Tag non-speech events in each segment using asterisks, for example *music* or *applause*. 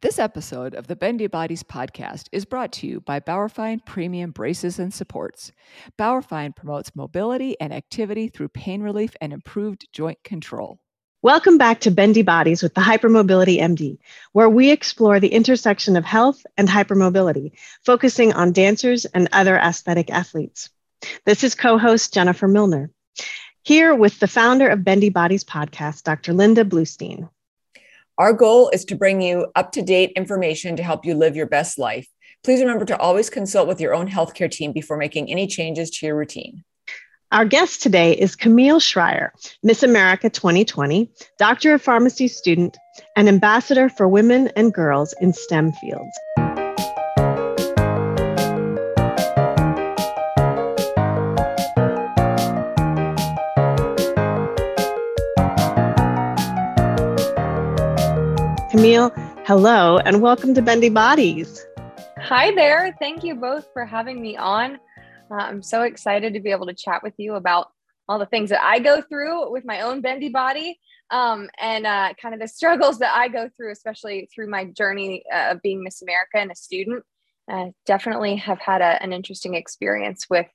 This episode of the Bendy Bodies podcast is brought to you by Bauerfeind Premium Braces and Supports. Bauerfeind promotes mobility and activity through pain relief and improved joint control. Welcome back to Bendy Bodies with the Hypermobility MD, where we explore the intersection of health and hypermobility, focusing on dancers and other aesthetic athletes. This is co host Jennifer Milner. Here with the founder of Bendy Bodies podcast, Dr. Linda Bluestein. Our goal is to bring you up to date information to help you live your best life. Please remember to always consult with your own healthcare team before making any changes to your routine. Our guest today is Camille Schrier, Miss America 2020, Doctor of Pharmacy student, and ambassador for women and girls in STEM fields. Camille, hello, and welcome to Bendy Bodies. Hi there. Thank you both for having me on. Uh, I'm so excited to be able to chat with you about all the things that I go through with my own bendy body um, and uh, kind of the *laughs* struggles that I go through, especially through my journey uh, of being Miss America and a student. Uh, definitely have had a, an interesting experience with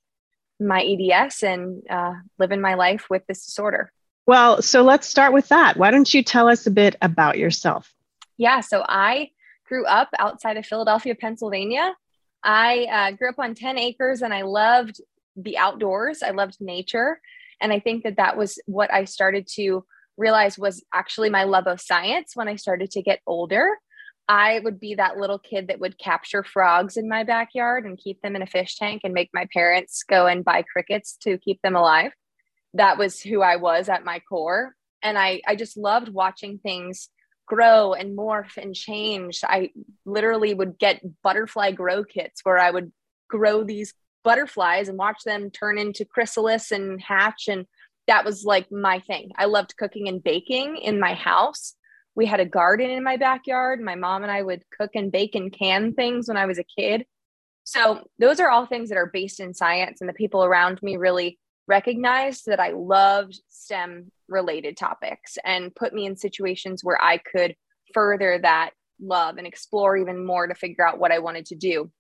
my EDS and uh, living my life with this disorder. Well, so let's start with that. Why don't you tell us a bit about yourself? Yeah, so I grew up outside of Philadelphia, Pennsylvania. I uh, grew up on 10 acres and I loved the outdoors. I loved nature. And I think that that was what I started to realize was actually my love of science when I started to get older. I would be that little kid that would capture frogs in my backyard and keep them in a fish tank and make my parents go and buy crickets to keep them alive. That was who I was at my core. And I, I just loved watching things grow and morph and change. I literally would get butterfly grow kits where I would grow these butterflies and watch them turn into chrysalis and hatch. And that was like my thing. I loved cooking and baking in my house. We had a garden in my backyard. My mom and I would cook and bake and can things when I was a kid. So, those are all things that are based in science, and the people around me really recognized that I loved STEM related topics and put me in situations where I could further that love and explore even more to figure out what I wanted to do.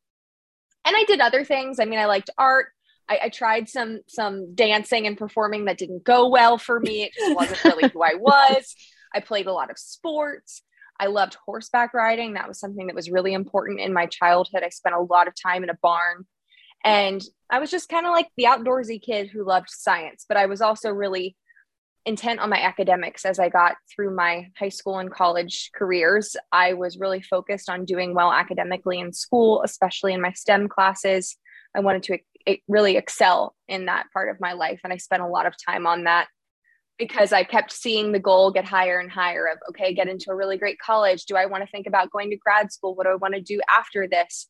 And I did other things. I mean, I liked art. I, I tried some some dancing and performing that didn't go well for me. It just wasn't really who I was. I played a lot of sports. I loved horseback riding. That was something that was really important in my childhood. I spent a lot of time in a barn and I was just kind of like the outdoorsy kid who loved science, but I was also really intent on my academics as I got through my high school and college careers. I was really focused on doing well academically in school, especially in my STEM classes. I wanted to really excel in that part of my life. And I spent a lot of time on that because I kept seeing the goal get higher and higher of, okay, get into a really great college. Do I want to think about going to grad school? What do I want to do after this?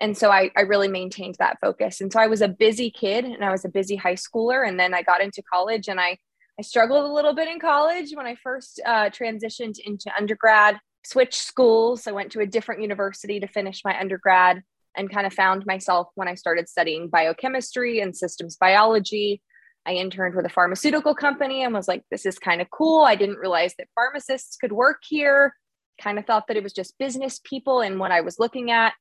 and so I, I really maintained that focus and so i was a busy kid and i was a busy high schooler and then i got into college and i i struggled a little bit in college when i first uh, transitioned into undergrad switched schools. I went to a different university to finish my undergrad and kind of found myself when i started studying biochemistry and systems biology. I interned with a pharmaceutical company and was like this is kind of cool. I didn't realize that pharmacists could work here. Kind of thought that it was just business people and what i was looking at.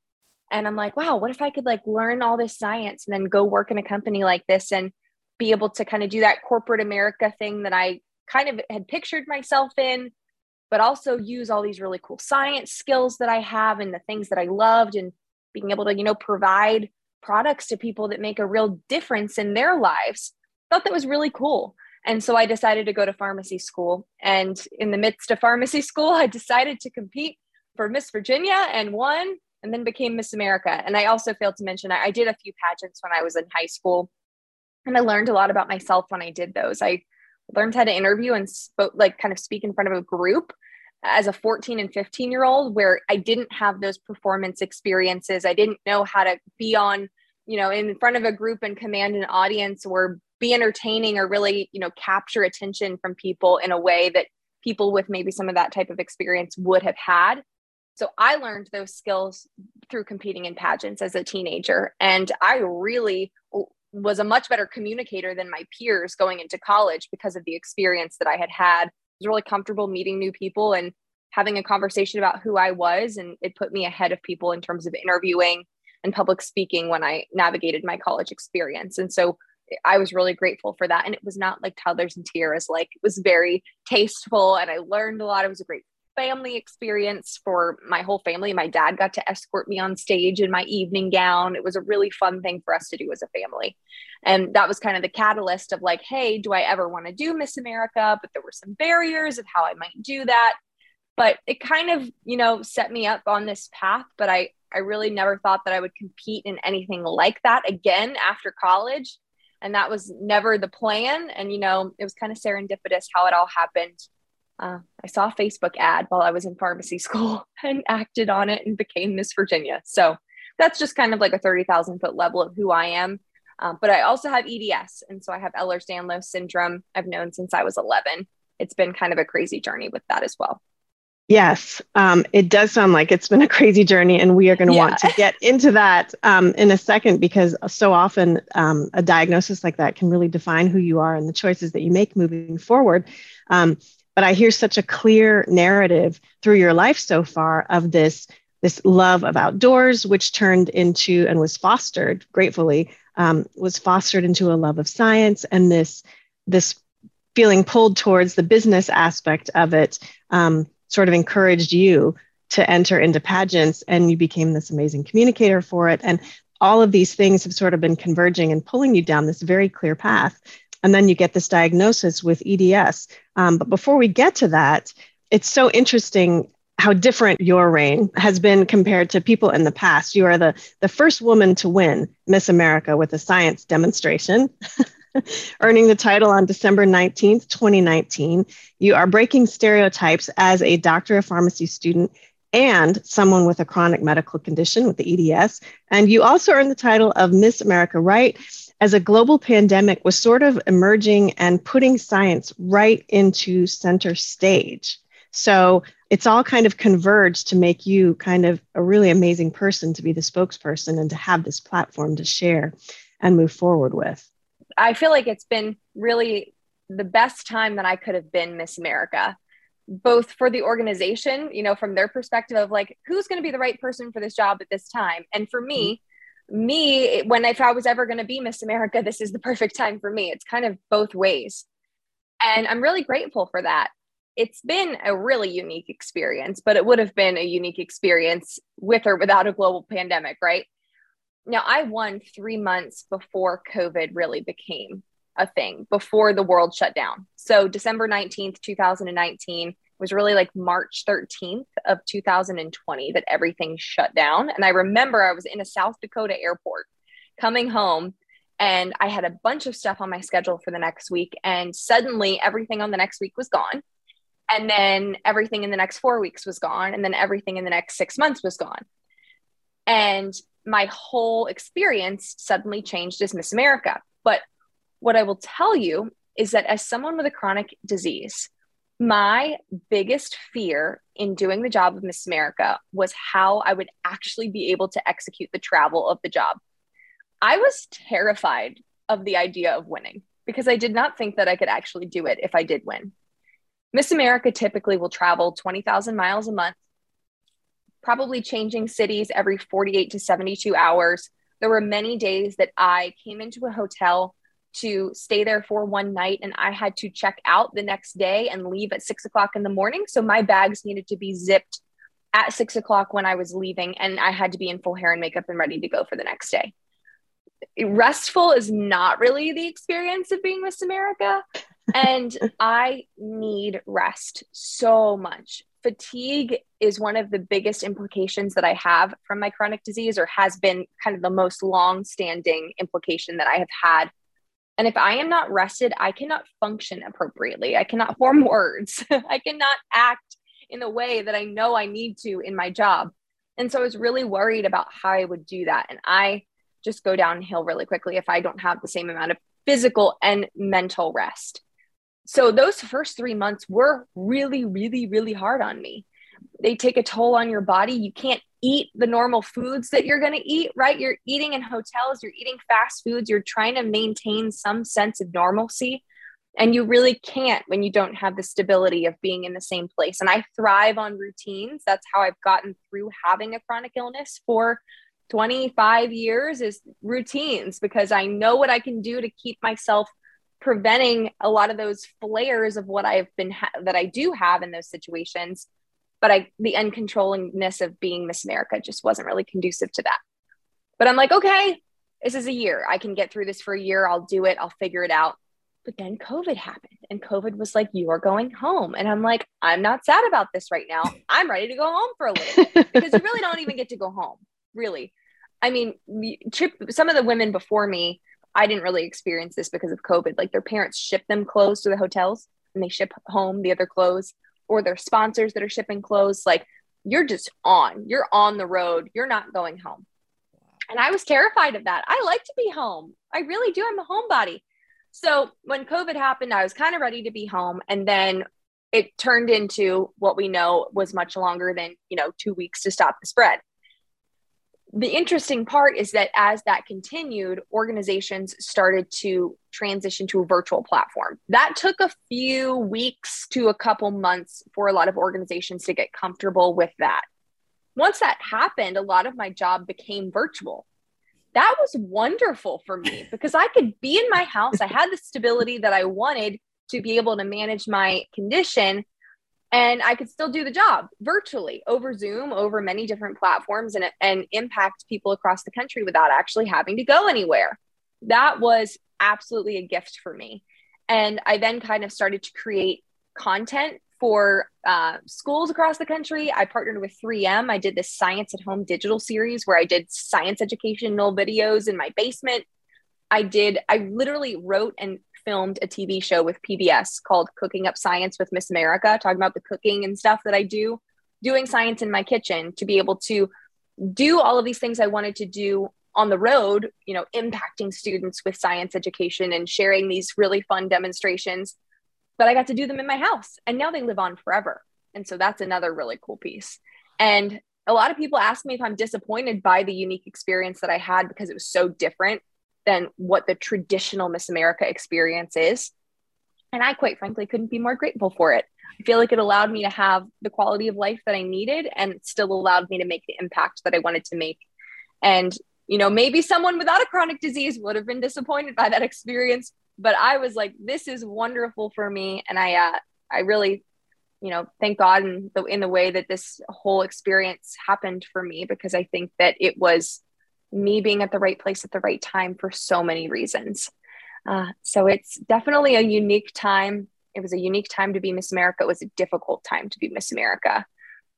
And i'm like wow what if i could like learn all this science and then go work in a company like this? And be able to kind of do that corporate america thing that i kind of had pictured myself in but also use all these really cool science skills that i have and the things that i loved and being able to you know provide products to people that make a real difference in their lives. Thought that was really cool. And so i decided to go to pharmacy school. And in the midst of pharmacy school *laughs* i decided to compete for miss virginia and won and then became Miss America. And I also failed to mention I, I did a few pageants when I was in high school, and I learned a lot about myself when I did those. I learned how to interview and spoke, like, kind of speak in front of a group as a 14 and 15 year old, where I didn't have those performance experiences. I didn't know how to be on, you know, in front of a group and command an audience or be entertaining or really, you know, capture attention from people in a way that people with maybe some of that type of experience would have had. So I learned those skills through competing in pageants as a teenager. And I really was a much better communicator than my peers going into college because of the experience that I had had. I was really comfortable meeting new people and having a conversation about who I was. And it put me ahead of people in terms of interviewing and public speaking when I navigated my college experience. And so I was really grateful for that. And it was not like toddlers and tiaras, like it was very tasteful and I learned a lot. It was a great family experience for my whole family. My dad got to escort me on stage in my evening gown. It was a really fun thing for us to do as a family. And that was kind of the catalyst of like, hey, do I ever want to do Miss America? But there were some barriers of how I might do that. But it kind of, you know, set me up on this path. But I, I really never thought that I would compete in anything like that again after college. And that was never the plan. And, you know, it was kind of serendipitous how it all happened uh, I saw a Facebook ad while I was in pharmacy school *laughs* and acted on it and became Miss Virginia. So that's just kind of like a 30,000 foot level of who I am. Um, but I also have EDS. And so I have Ehlers Danlos syndrome. I've known since I was 11. It's been kind of a crazy journey with that as well. Yes, um, it does sound like it's been a crazy journey, and we are going to yeah. want *laughs* to get into that um, in a second because so often um, a diagnosis like that can really define who you are and the choices that you make moving forward. But I hear such a clear narrative through your life so far of this this love of outdoors, which turned into and was fostered gratefully um, was fostered into a love of science and this this feeling pulled towards the business aspect of it um, sort of encouraged you to enter into pageants and you became this amazing communicator for it and all of these things have sort of been converging and pulling you down this very clear path and then you get this diagnosis with EDS. Um, but before we get to that, it's so interesting how different your reign has been compared to people in the past. You are the, the first woman to win Miss America with a science demonstration. *laughs* earning the title on December 19th, 2019. You are breaking stereotypes as a doctor of pharmacy student and someone with a chronic medical condition with the EDS. And you also earned the title of Miss America Right as a global pandemic was sort of emerging and putting science right into center stage. So it's all kind of converged to make you kind of a really amazing person to be the spokesperson and to have this platform to share and move forward with. I feel like it's been really the best time that I could have been Miss America, both for the organization, you know, from their perspective of like, who's going to be the right person for this job at this time? And for me, mm-hmm me when if i was ever going to be miss america this is the perfect time for me. It's kind of both ways. And i'm really grateful for that. It's been a really unique experience but it would have been a unique experience with or without a global pandemic right? Now i won three months before covid really became a thing before the world shut down. So december 19th 2019 was really like March 13th of 2020 that everything shut down. And I remember I was in a South Dakota airport coming home and I had a bunch of stuff on my schedule for the next week. And suddenly everything on the next week was gone. And then everything in the next four weeks was gone. And then everything in the next six months was gone. And my whole experience suddenly changed as Miss America. But what I will tell you is that as someone with a chronic disease, my biggest fear in doing the job of Miss America was how I would actually be able to execute the travel of the job. I was terrified of the idea of winning because I did not think that I could actually do it if I did win. Miss America typically will travel 20,000 miles a month, probably changing cities every 48 to 72 hours. There were many days that I came into a hotel to stay there for one night and I had to check out the next day and leave at six o'clock in the morning. So my bags needed to be zipped at six o'clock when I was leaving and I had to be in full hair and makeup and ready to go for the next day. Restful is not really the experience of being Miss America. *laughs* and I need rest so much. Fatigue is one of the biggest implications that I have from my chronic disease, or has been kind of the most long standing implication that I have had and if I am not rested, I cannot function appropriately. I cannot form *laughs* words. *laughs* I cannot act in the way that I know I need to in my job. And so I was really worried about how I would do that. And I just go downhill really quickly if I don't have the same amount of physical and mental rest. So those first three months were really, really, really hard on me. They take a toll on your body. You can't eat the normal foods that you're going to eat, right? You're eating in hotels, you're eating fast foods, you're trying to maintain some sense of normalcy. And you really can't when you don't have the stability of being in the same place. And I thrive on routines. That's how I've gotten through having a chronic illness for 25 years is routines because I know what I can do to keep myself preventing a lot of those flares of what I've been ha- that I do have in those situations. But I the uncontrollingness of being Miss America just wasn't really conducive to that. But I'm like, okay, this is a year. I can get through this for a year. I'll do it. I'll figure it out. But then COVID happened and COVID was like, you are going home. And I'm like, I'm not sad about this right now. I'm ready to go home for a little *laughs* because you really don't even get to go home, really. I mean, Chip, some of the women before me, I didn't really experience this because of COVID. Like their parents ship them clothes to the hotels and they ship home the other clothes or their sponsors that are shipping clothes. Like you're just on, you're on the road, you're not going home. And I was terrified of that. I like to be home. I really do. I'm a homebody. So when COVID happened, I was kind of ready to be home. And then it turned into what we know was much longer than, you know, two weeks to stop the spread. The interesting part is that as that continued, organizations started to transition to a virtual platform. That took a few weeks to a couple months for a lot of organizations to get comfortable with that once that happened, a lot of my job became virtual. That was wonderful for me *laughs* because I could be in my house. I had the stability that I wanted to be able to manage my condition and I could still do the job virtually over Zoom, over many different platforms and, and impact people across the country without actually having to go anywhere. That was absolutely a gift for me. And I then kind of started to create content for uh, schools across the country. I partnered with 3M. I did this Science at Home digital series where I did science educational videos in my basement. I did, I literally wrote and filmed a TV show with PBS called Cooking Up Science with Miss America, talking about the cooking and stuff that I do, doing science in my kitchen to be able to do all of these things I wanted to do on the road, you know, impacting students with science education and sharing these really fun demonstrations but I got to do them in my house and now they live on forever. And so that's another really cool piece. And a lot of people ask me if I'm disappointed by the unique experience that I had because it was so different than what the traditional Miss America experience is. And I quite frankly couldn't be more grateful for it. I feel like it allowed me to have the quality of life that I needed and still allowed me to make the impact that I wanted to make. And, you know, maybe someone without a chronic disease would have been disappointed by that experience, but I was like, this is wonderful for me. And I, uh, I really, you know, thank God in the, in the way that this whole experience happened for me, because I think that it was me being at the right place at the right time for so many reasons. Uh, so it's definitely a unique time. It was a unique time to be Miss America. It was a difficult time to be Miss America,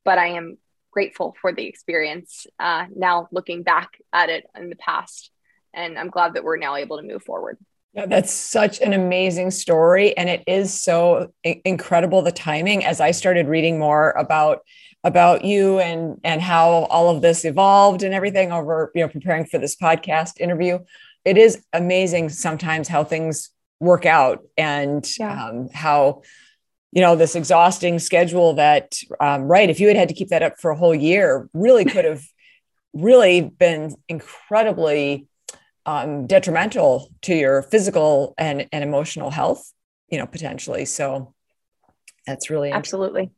but I am grateful for the experience uh, now looking back at it in the past. And I'm glad that we're now able to move forward. Yeah, that's such an amazing story. And it is so incredible the timing as I started reading more about about you and and how all of this evolved and everything over you know preparing for this podcast interview it is amazing sometimes how things work out and yeah. um, how you know this exhausting schedule that um, right if you had had to keep that up for a whole year really *laughs* could have really been incredibly um, detrimental to your physical and, and emotional health, you know, potentially. So that's really absolutely.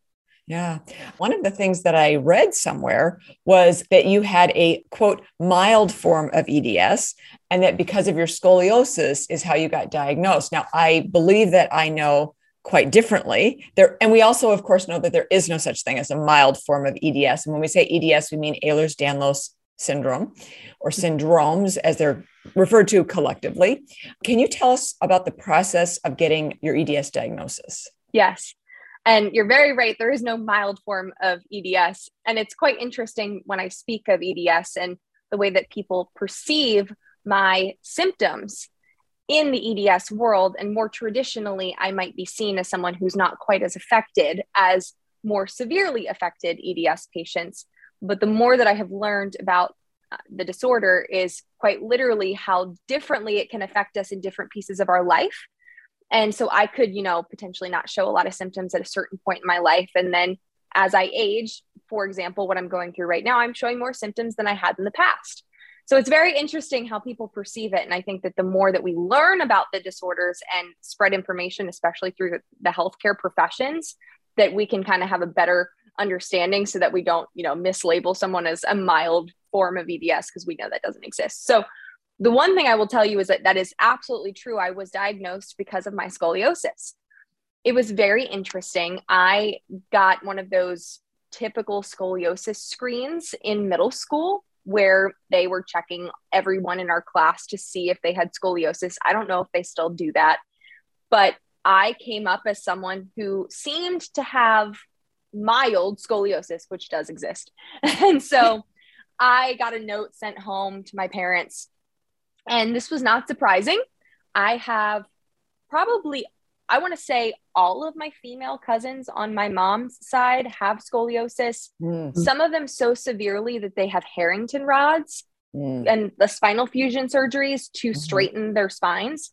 Yeah. One of the things that I read somewhere was that you had a quote, mild form of EDS, and that because of your scoliosis is how you got diagnosed. Now, I believe that I know quite differently there and we also of course know that there is no such thing as a mild form of eds and when we say eds we mean ehlers-danlos syndrome or syndromes as they're referred to collectively. Can you tell us about the process of getting your EDS diagnosis? Yes. And you're very right. There is no mild form of EDS. And it's quite interesting when I speak of EDS and the way that people perceive my symptoms in the EDS world. And more traditionally, I might be seen as someone who's not quite as affected as more severely affected EDS patients. But the more that I have learned about uh, the disorder is quite literally how differently it can affect us in different pieces of our life. And so I could, you know, potentially not show a lot of symptoms at a certain point in my life. And then as I age, for example, what I'm going through right now, I'm showing more symptoms than I had in the past. So it's very interesting how people perceive it. And I think that the more that we learn about the disorders and spread information, especially through the, healthcare professions, that we can kind of have a better understanding so that we don't, you know, mislabel someone as a mild form of EDS because we know that doesn't exist. So the one thing I will tell you is that that is absolutely true. I was diagnosed because of my scoliosis. It was very interesting. I got one of those typical scoliosis screens in middle school where they were checking everyone in our class to see if they had scoliosis. I don't know if they still do that, but I came up as someone who seemed to have mild scoliosis, which does exist. *laughs* and so I got a note sent home to my parents, and this was not surprising. I have probably, I want to say, all of my female cousins on my mom's side have scoliosis. Mm. Some of them so severely that they have Harrington rods mm. and the spinal fusion surgeries to mm-hmm. straighten their spines.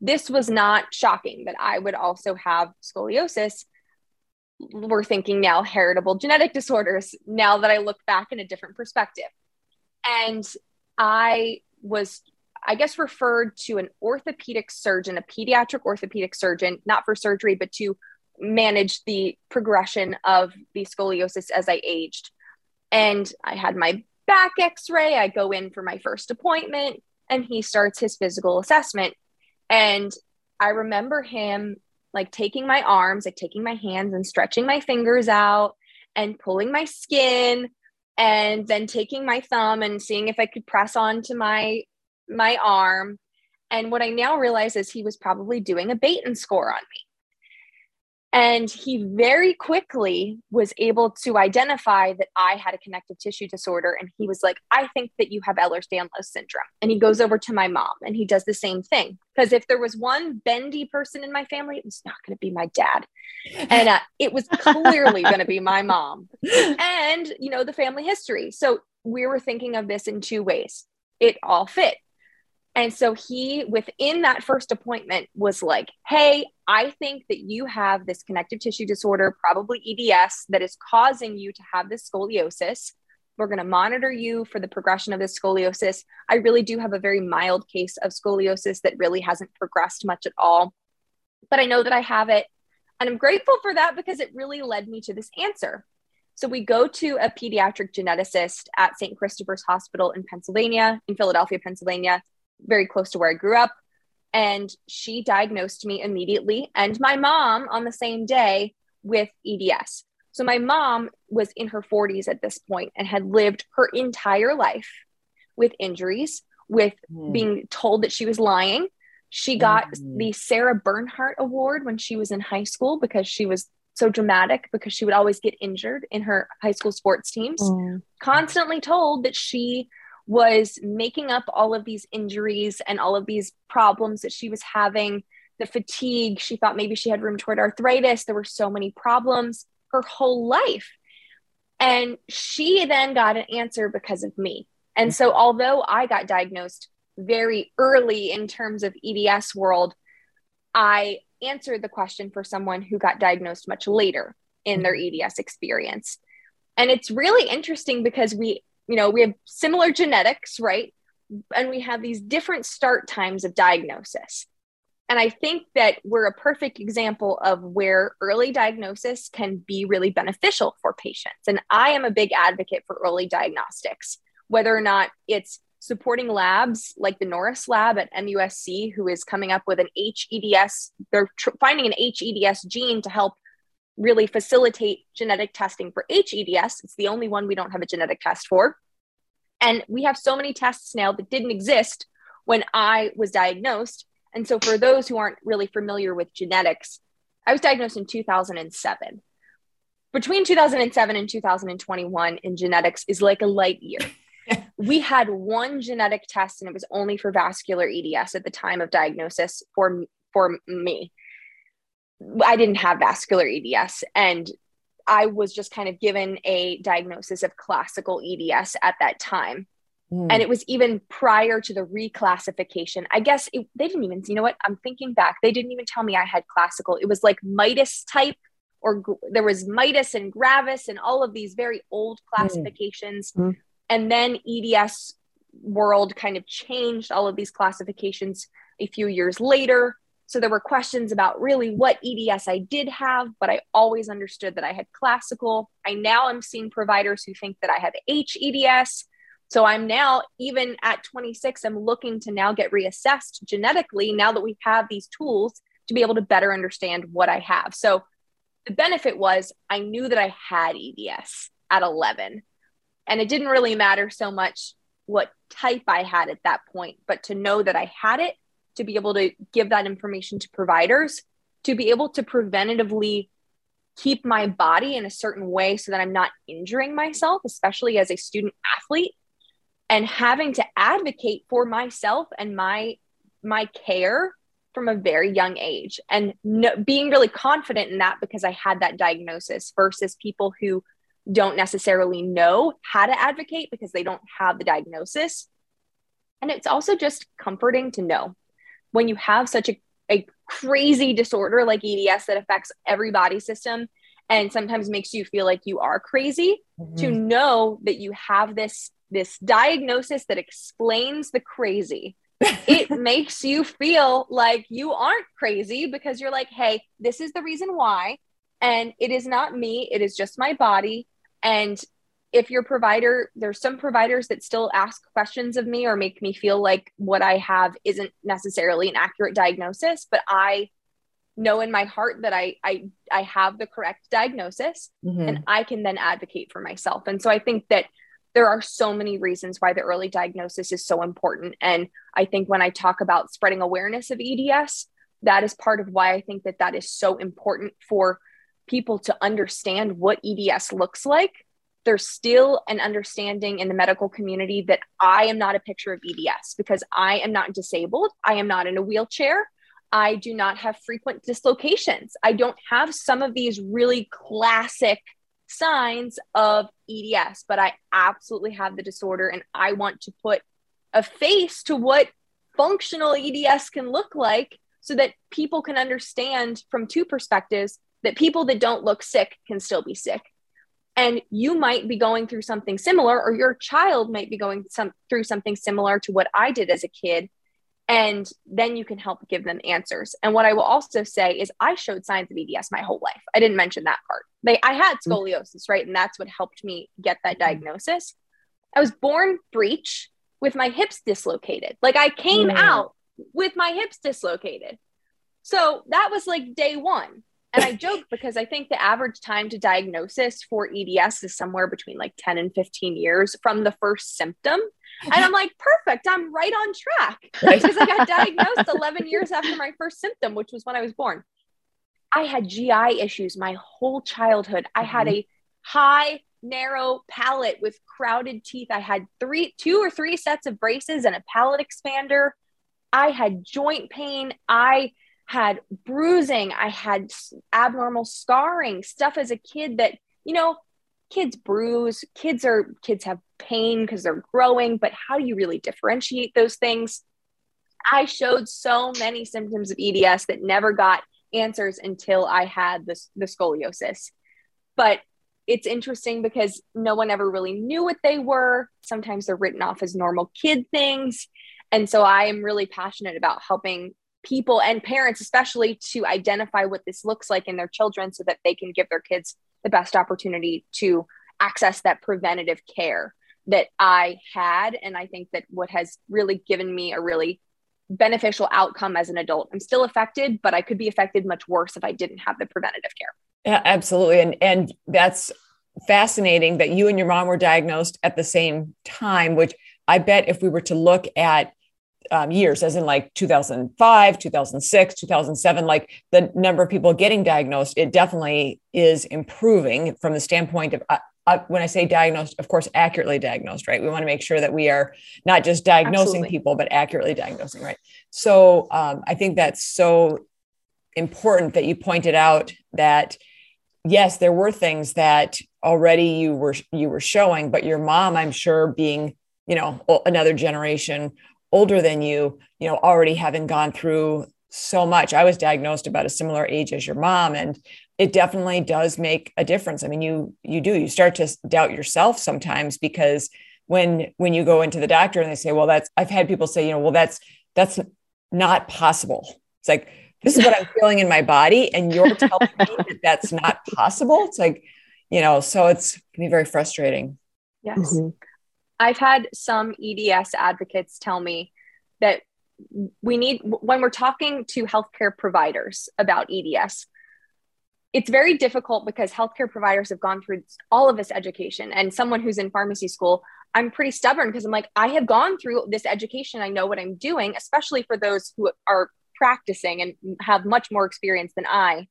This was not shocking that I would also have scoliosis we're thinking now heritable genetic disorders now that I look back in a different perspective. And I was, I guess, referred to an orthopedic surgeon, a pediatric orthopedic surgeon, not for surgery, but to manage the progression of the scoliosis as I aged. And I had my back x ray. I go in for my first appointment, and he starts his physical assessment. And I remember him like taking my arms, like taking my hands and stretching my fingers out and pulling my skin and then taking my thumb and seeing if I could press onto my my arm. And what I now realize is he was probably doing a Beighton score on me. And he very quickly was able to identify that I had a connective tissue disorder. And he was like, I think that you have Ehlers Danlos syndrome. And he goes over to my mom and he does the same thing. Because if there was one bendy person in my family, it was not going to be my dad. And uh, it was clearly going to be my mom. And, you know, the family history. So we were thinking of this in two ways. It all fit. And so he, within that first appointment, was like, Hey, I think that you have this connective tissue disorder, probably EDS, that is causing you to have this scoliosis. We're going to monitor you for the progression of this scoliosis. I really do have a very mild case of scoliosis that really hasn't progressed much at all. But I know that I have it. And I'm grateful for that because it really led me to this answer. So we go to a pediatric geneticist at St. Christopher's Hospital in Pennsylvania, in Philadelphia, Pennsylvania very close to where I grew up. And she diagnosed me immediately and my mom on the same day with EDS. So my mom was in her 40s at this point and had lived her entire life with injuries, with mm. being told that she was lying. She got mm. the Sarah Bernhardt Award when she was in high school because she was so dramatic because she would always get injured in her high school sports teams. Mm. Constantly told that she was making up all of these injuries and all of these problems that she was having the fatigue. She thought maybe she had rheumatoid arthritis. There were so many problems her whole life. And she then got an answer because of me. And so although i got diagnosed very early in terms of eds world i answered the question for someone who got diagnosed much later in their eds experience. And it's really interesting because we you know, we have similar genetics, right? And we have these different start times of diagnosis. And I think that we're a perfect example of where early diagnosis can be really beneficial for patients. And I am a big advocate for early diagnostics, whether or not it's supporting labs like the Norris lab at MUSC, who is coming up with an HEDS, they're tr- finding an HEDS gene to help really facilitate genetic testing for HEDS. It's the only one we don't have a genetic test for. And we have so many tests now that didn't exist when I was diagnosed. And so, for those who aren't really familiar with genetics, I was diagnosed in 2007. Between 2007 and 2021 in genetics is like a light year. *laughs* we had one genetic test and it was only for vascular EDS at the time of diagnosis for for me. I didn't have vascular EDS. And I was just kind of given a diagnosis of classical EDS at that time. Mm. And it was even prior to the reclassification. I guess it, they didn't even, you know what? I'm thinking back. They didn't even tell me I had classical. It was like mitis type, or there was mitis and gravis and all of these very old hmm. classifications. Mm. And then EDS world kind of changed all of these classifications a few years later. So there were questions about really what EDS I did have, but I always understood that I had classical. I now am seeing providers who think that I have HEDS. So I'm now, even at 26, I'm looking to now get reassessed genetically now that we have these tools to be able to better understand what I have. So the benefit was I knew that I had EDS at 11. And it didn't really matter so much what type I had at that point, but to know that I had it, to be able to give that information to providers, to be able to preventatively keep my body in a certain way so that I'm not injuring myself, especially as a student athlete, and having to advocate for myself and my my care from a very young age and no, being really confident in that because I had that diagnosis versus people who don't necessarily know how to advocate because they don't have the diagnosis. And it's also just comforting to know when you have such a, a crazy disorder like EDS that affects every body system and sometimes makes you feel like you are crazy mm-hmm. to know that you have this this diagnosis that explains the crazy it *laughs* makes you feel like you aren't crazy because you're like hey this is the reason why and it is not me it is just my body and if your provider, there's some providers that still ask questions of me or make me feel like what I have isn't necessarily an accurate diagnosis, but I know in my heart that I I I have the correct diagnosis mm-hmm. and I can then advocate for myself. And so I think that there are so many reasons why the early diagnosis is so important. And I think when I talk about spreading awareness of EDS, that is part of why I think that that is so important for people to understand what EDS looks like there's still an understanding in the medical community that I am not a picture of EDS because I am not disabled. I am not in a wheelchair. I do not have frequent dislocations. I don't have some of these really classic signs of EDS, but I absolutely have the disorder and I want to put a face to what functional EDS can look like so that people can understand from two perspectives that people that don't look sick can still be sick and you might be going through something similar or your child might be going some, through something similar to what i did as a kid and then you can help give them answers. And what i will also say is i showed signs of eds my whole life. I didn't mention that part. They i had mm-hmm. scoliosis right? And that's what helped me get that mm-hmm. diagnosis. I was born breech with my hips dislocated. Like i came out with my hips dislocated. So that was like day one and I joke because I think the average time to diagnosis for EDS is somewhere between like 10 and 15 years from the first symptom. And I'm like, perfect, I'm right on track because I got diagnosed 11 years after my first symptom, which was when I was born. I had GI issues my whole childhood. I had mm-hmm. a high, narrow palate with crowded teeth. I had three, two or three sets of braces and a palate expander. I had joint pain. I had bruising, I had abnormal scarring, stuff as a kid that, you know, kids bruise, kids are kids have pain because they're growing, but how do you really differentiate those things? I showed so many symptoms of EDS that never got answers until I had this the scoliosis. But it's interesting because no one ever really knew what they were. Sometimes they're written off as normal kid things. And so I am really passionate about helping people and parents especially to identify what this looks like in their children so that they can give their kids the best opportunity to access that preventative care that I had and I think that what has really given me a really beneficial outcome as an adult. I'm still affected, but I could be affected much worse if I didn't have the preventative care. Yeah, absolutely. And and that's fascinating that you and your mom were diagnosed at the same time, which I bet if we were to look at um, years, as in like 2005, 2006, 2007, like the number of people getting diagnosed, it definitely is improving from the standpoint of. Uh, uh, when I say diagnosed, of course, accurately diagnosed, right? We want to make sure that we are not just diagnosing Absolutely. people, but accurately diagnosing, right? So um, I think that's so important that you pointed out that yes, there were things that already you were you were showing, but your mom, I'm sure, being you know another generation older than you, you know, already having gone through so much. I was diagnosed about a similar age as your mom and it definitely does make a difference. I mean, you you do you start to doubt yourself sometimes because when when you go into the doctor and they say well that's i've had people say you know well that's that's not possible it's like this is what i'm feeling in my body and you're telling me *laughs* that that's not possible it's like you know so it's can be very frustrating yes mm-hmm. I've had some eds advocates tell me that we need when we're talking to healthcare providers about eds it's very difficult because healthcare providers have gone through all of this education. And someone who's in pharmacy school i'm pretty stubborn because i'm like i have gone through this education. I know what i'm doing especially for those who are practicing and have much more experience than i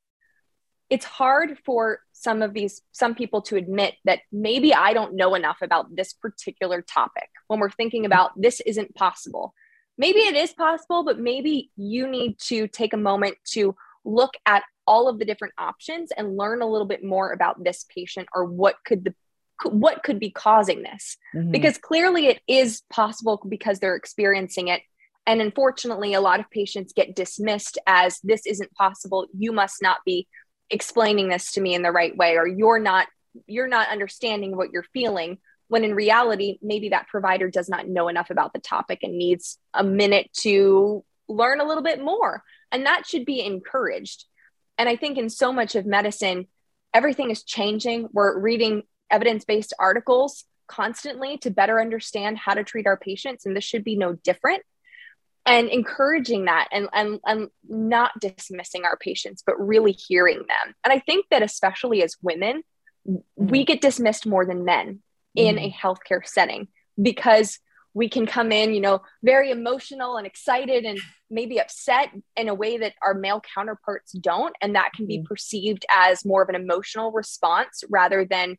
it's hard for some of these some people to admit that maybe i don't know enough about this particular topic when we're thinking about this isn't possible. Maybe it is possible but maybe you need to take a moment to look at all of the different options and learn a little bit more about this patient or what could the what could be causing this. Mm-hmm. because clearly it is possible because they're experiencing it. And unfortunately a lot of patients get dismissed as this isn't possible. You must not be explaining this to me in the right way or you're not you're not understanding what you're feeling when in reality maybe that provider does not know enough about the topic and needs a minute to learn a little bit more and that should be encouraged and I think in so much of medicine, everything is changing. We're reading evidence based articles constantly to better understand how to treat our patients. And this should be no different. And encouraging that and, and, and not dismissing our patients, but really hearing them. And I think that especially as women, mm-hmm. we get dismissed more than men in mm-hmm. a healthcare setting because we can come in, you know, very emotional and excited and maybe upset in a way that our male counterparts don't. And that can be mm-hmm. perceived as more of an emotional response rather than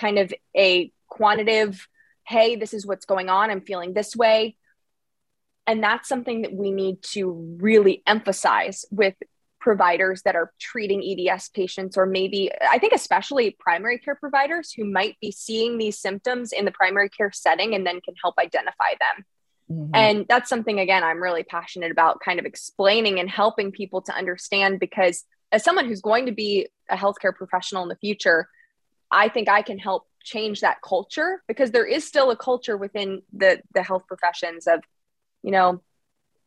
kind of a quantitative, hey, this is what's going on. I'm feeling this way. And that's something that we need to really emphasize with providers that are treating EDS patients, or maybe I think especially primary care providers who might be seeing these symptoms in the primary care setting and then can help identify them. Mm-hmm. And that's something, again, I'm really passionate about kind of explaining and helping people to understand because as someone who's going to be a healthcare professional in the future, I think I can help change that culture because there is still a culture within the the health professions of you know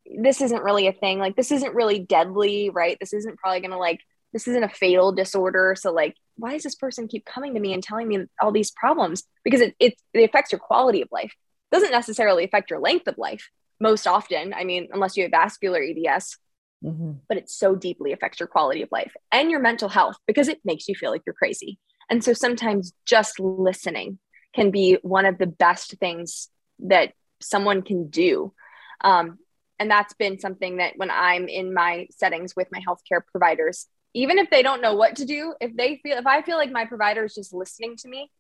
this isn't really a thing. Like, this isn't really deadly, right? This isn't probably going to like, this isn't a fatal disorder. So, like, why does this person keep coming to me and telling me all these problems? Because it, it, it affects your quality of life. It doesn't necessarily affect your length of life most often. I mean, unless you have vascular EDS, mm-hmm. but it so deeply affects your quality of life and your mental health because it makes you feel like you're crazy. And so sometimes just listening can be one of the best things that someone can do. Um, and that's been something that when i'm in my settings with my healthcare providers even if they don't know what to do if they feel if i feel like my provider is just listening to me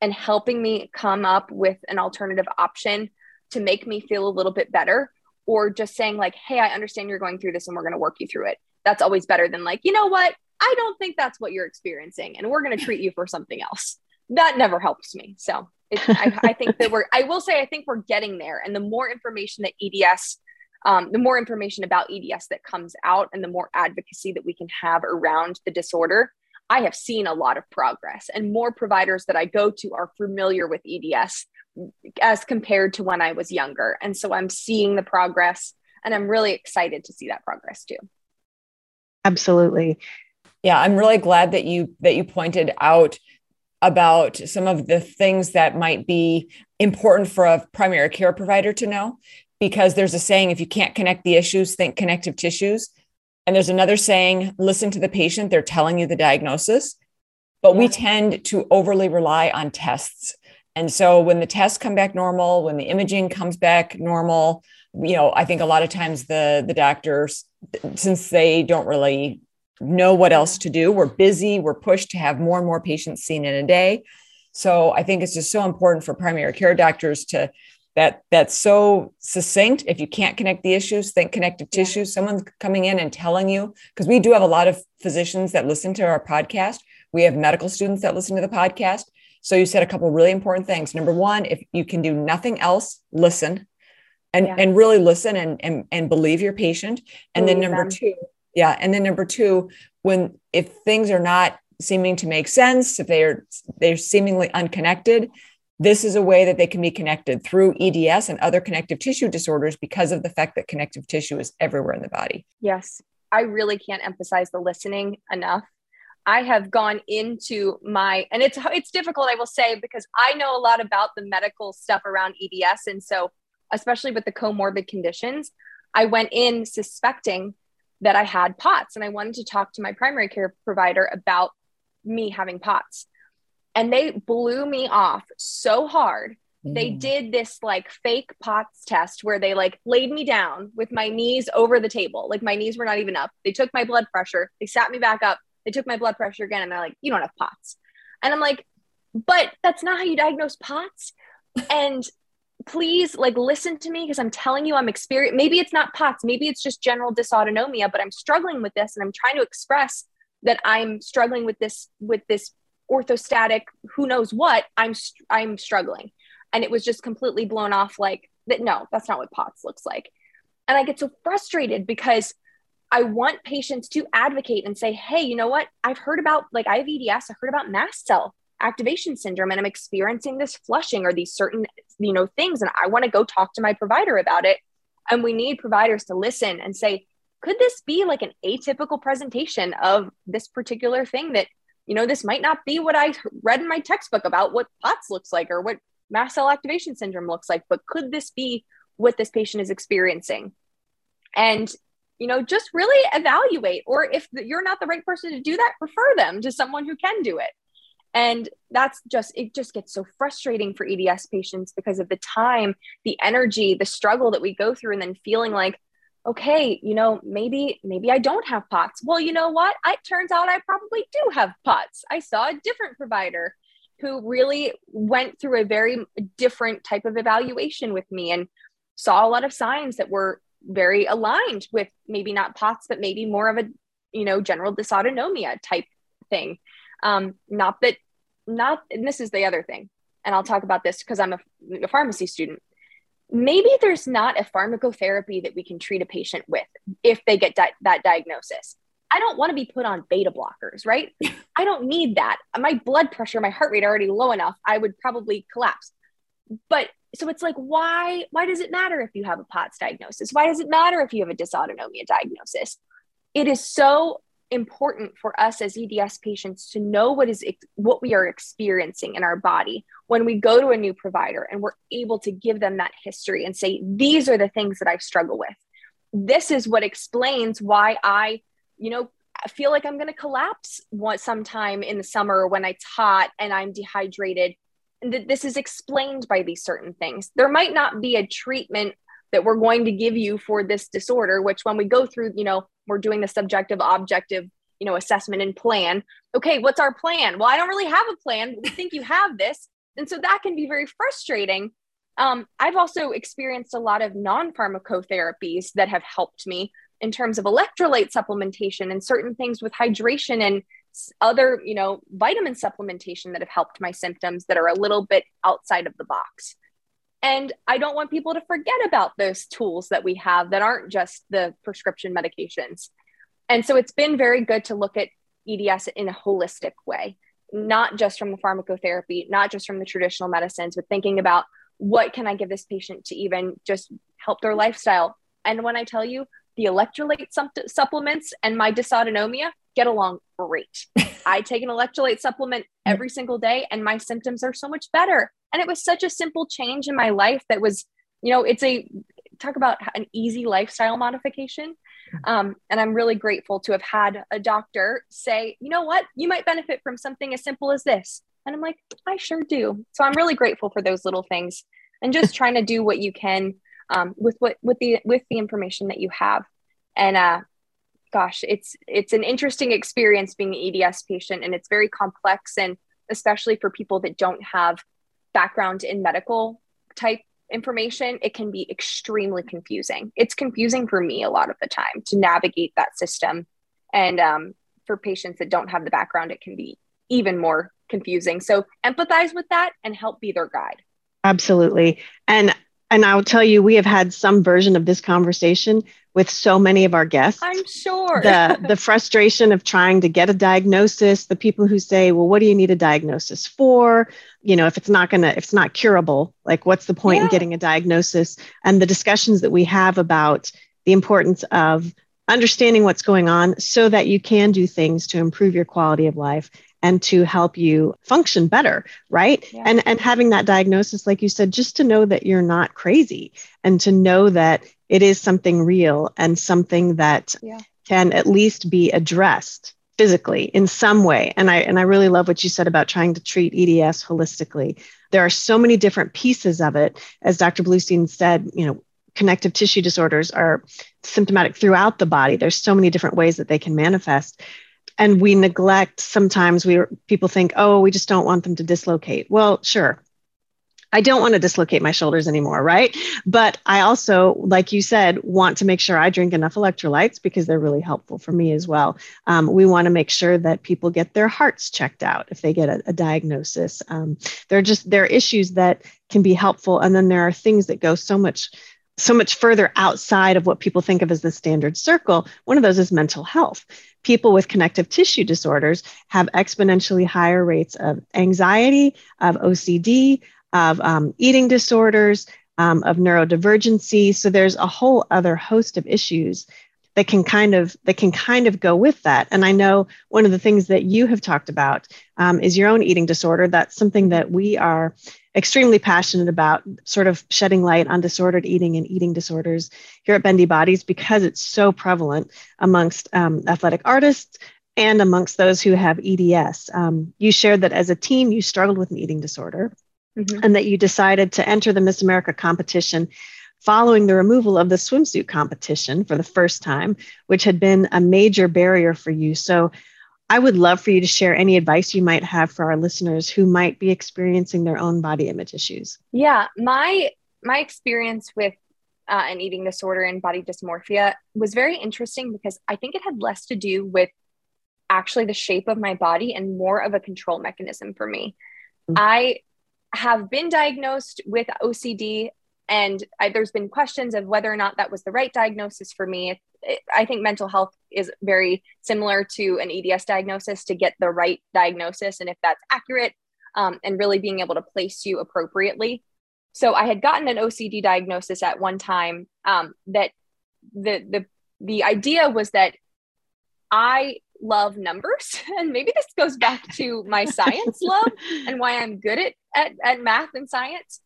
and helping me come up with an alternative option to make me feel a little bit better or just saying like hey i understand you're going through this and we're going to work you through it that's always better than like you know what? I don't think that's what you're experiencing and we're going to treat you for something else. That never helps me so I, I think that we're i will say i think we're getting there and the more information that eds um, the more information about EDS that comes out and the more advocacy that we can have around the disorder, I have seen a lot of progress. And more providers that I go to are familiar with EDS as compared to when I was younger. And so I'm seeing the progress and I'm really excited to see that progress too. Absolutely. Yeah, I'm really glad that you that you pointed out about some of the things that might be important for a primary care provider to know because there's a saying if you can't connect the issues, think connective tissues. And there's another saying listen to the patient, they're telling you the diagnosis. But we tend to overly rely on tests. And so when the tests come back normal, when the imaging comes back normal, you know, I think a lot of times the the doctors, since they don't really know what else to do, we're busy, we're pushed to have more and more patients seen in a day. So I think it's just so important for primary care doctors to that that's so succinct. If you can't connect the issues think connective tissue. Someone's coming in and telling you because we do have a lot of physicians that listen to our podcast. We have medical students that listen to the podcast. So you said a couple really important things. Number one if you can do nothing else listen. And yeah. and really listen and, and and believe your patient. And believe then number them. two yeah and then number two when if things are not seeming to make sense if they are they're seemingly unconnected this is a way that they can be connected through EDS and other connective tissue disorders because of the fact that connective tissue is everywhere in the body. Yes. I really can't emphasize the listening enough. I have gone into my and it's it's difficult I will say because I know a lot about the medical stuff around EDS and so especially with the comorbid conditions I went in suspecting that I had POTS and I wanted to talk to my primary care provider about me having POTS. And they blew me off so hard. Mm. they did this like fake POTS test where they like laid me down with my knees over the table. Like my knees were not even up. They took my blood pressure. They sat me back up. They took my blood pressure again and they're like you don't have POTS. And i'm like but that's not how you diagnose POTS. And please like listen to me because i'm telling you i'm experiencing maybe it's not POTS maybe it's just general dysautonomia but i'm struggling with this and i'm trying to express that i'm struggling with this with this orthostatic who knows what i'm i'm struggling. And it was just completely blown off like that no that's not what pots looks like. And i get so frustrated because i want patients to advocate and say hey you know what? I've heard about like i have eds i heard about mast cell activation syndrome and i'm experiencing this flushing or these certain you know things and i want to go talk to my provider about it and we need providers to listen and say could this be like an atypical presentation of this particular thing that you know, this might not be what I read in my textbook about what POTS looks like or what mast cell activation syndrome looks like, but could this be what this patient is experiencing? And, you know, just really evaluate, or if you're not the right person to do that, refer them to someone who can do it. And that's just, it just gets so frustrating for EDS patients because of the time, the energy, the struggle that we go through, and then feeling like, okay, you know, maybe maybe I don't have POTS. Well, you know what? It turns out I probably do have POTS. I saw a different provider who really went through a very different type of evaluation with me and saw a lot of signs that were very aligned with maybe not POTS, but maybe more of a, you know, general dysautonomia type thing. Um, not that, not, and this is the other thing, and I'll talk about this because I'm a, a pharmacy student maybe there's not a pharmacotherapy that we can treat a patient with if they get di- that diagnosis. I don't want to be put on beta blockers, right? *laughs* I don't need that. My blood pressure, my heart rate are already low enough, I would probably collapse. But so it's like, why, why does it matter if you have a POTS diagnosis? Why does it matter if you have a dysautonomia diagnosis? It is so important for us as EDS patients to know what is what we are experiencing in our body when we go to a new provider and we're able to give them that history and say these are the things that I struggle with. This is what explains why I, you know, feel like I'm going to collapse sometime in the summer when it's hot and I'm dehydrated. And that this is explained by these certain things. There might not be a treatment that we're going to give you for this disorder, which when we go through, you know, we're doing the subjective objective you know assessment and plan. Okay what's our plan? Well i don't really have a plan but we think you have this. And so that can be very frustrating. Um, i've also experienced a lot of non-pharmacotherapies that have helped me in terms of electrolyte supplementation and certain things with hydration and other you know vitamin supplementation that have helped my symptoms that are a little bit outside of the box and I don't want people to forget about those tools that we have that aren't just the prescription medications. And so it's been very good to look at EDS in a holistic way, not just from the pharmacotherapy, not just from the traditional medicines, but thinking about what can I give this patient to even just help their lifestyle. And when I tell you the electrolyte supplements and my dysautonomia get along great. *laughs* I take an electrolyte supplement every single day and my symptoms are so much better. And it was such a simple change in my life that was, you know, it's a talk about an easy lifestyle modification. Um, and I'm really grateful to have had a doctor say, you know what, you might benefit from something as simple as this. And I'm like, I sure do. So I'm really grateful for those little things and just trying to do what you can um, with what with the with the information that you have. And uh, gosh, it's it's an interesting experience being an EDS patient, and it's very complex, and especially for people that don't have background in medical type information, it can be extremely confusing. It's confusing for me a lot of the time to navigate that system, and um, for patients that don't have the background, it can be even more confusing. So empathize with that and help be their guide. Absolutely, and and I'll tell you, we have had some version of this conversation with so many of our guests. I'm sure. the *laughs* the frustration of trying to get a diagnosis, the people who say, "Well, what do you need a diagnosis for?" You know, if it's not going to if it's not curable, like what's the point yeah. in getting a diagnosis? And the discussions that we have about the importance of understanding what's going on so that you can do things to improve your quality of life and to help you function better right yeah. and and having that diagnosis like you said just to know that you're not crazy and to know that it is something real and something that yeah. can at least be addressed physically in some way. And i and i really love what you said about trying to treat eds holistically. There are so many different pieces of it. As dr bluestein said you know connective tissue disorders are symptomatic throughout the body. There's so many different ways that they can manifest. And we neglect sometimes we people think oh we just don't want them to dislocate. Well sure I don't want to dislocate my shoulders anymore, right? But I also, like you said, want to make sure I drink enough electrolytes because they're really helpful for me as well. Um, we want to make sure that people get their hearts checked out if they get a, a diagnosis. Um, there are just there are issues that can be helpful, and then there are things that go so much so much further outside of what people think of as the standard circle. One of those is mental health. People with connective tissue disorders have exponentially higher rates of anxiety, of OCD, of um, eating disorders, um, of neurodivergency. So there's a whole other host of issues that can kind of that can kind of go with that. And I know one of the things that you have talked about um, is your own eating disorder. That's something that we are extremely passionate about sort of shedding light on disordered eating and eating disorders here at Bendy Bodies because it's so prevalent amongst um, athletic artists and amongst those who have EDS. Um, you shared that as a teen, you struggled with an eating disorder mm-hmm. and that you decided to enter the Miss America competition following the removal of the swimsuit competition for the first time, which had been a major barrier for you. So I would love for you to share any advice you might have for our listeners who might be experiencing their own body image issues. Yeah, my my experience with uh, an eating disorder and body dysmorphia was very interesting because I think it had less to do with actually the shape of my body and more of a control mechanism for me. Mm-hmm. I have been diagnosed with OCD and I, there's been questions of whether or not that was the right diagnosis for me. I think mental health is very similar to an EDS diagnosis to get the right diagnosis and if that's accurate um, and really being able to place you appropriately. So I had gotten an OCD diagnosis at one time um, that the the the idea was that I love numbers *laughs* and maybe this goes back to my science *laughs* love and why I'm good at, at, at math and science.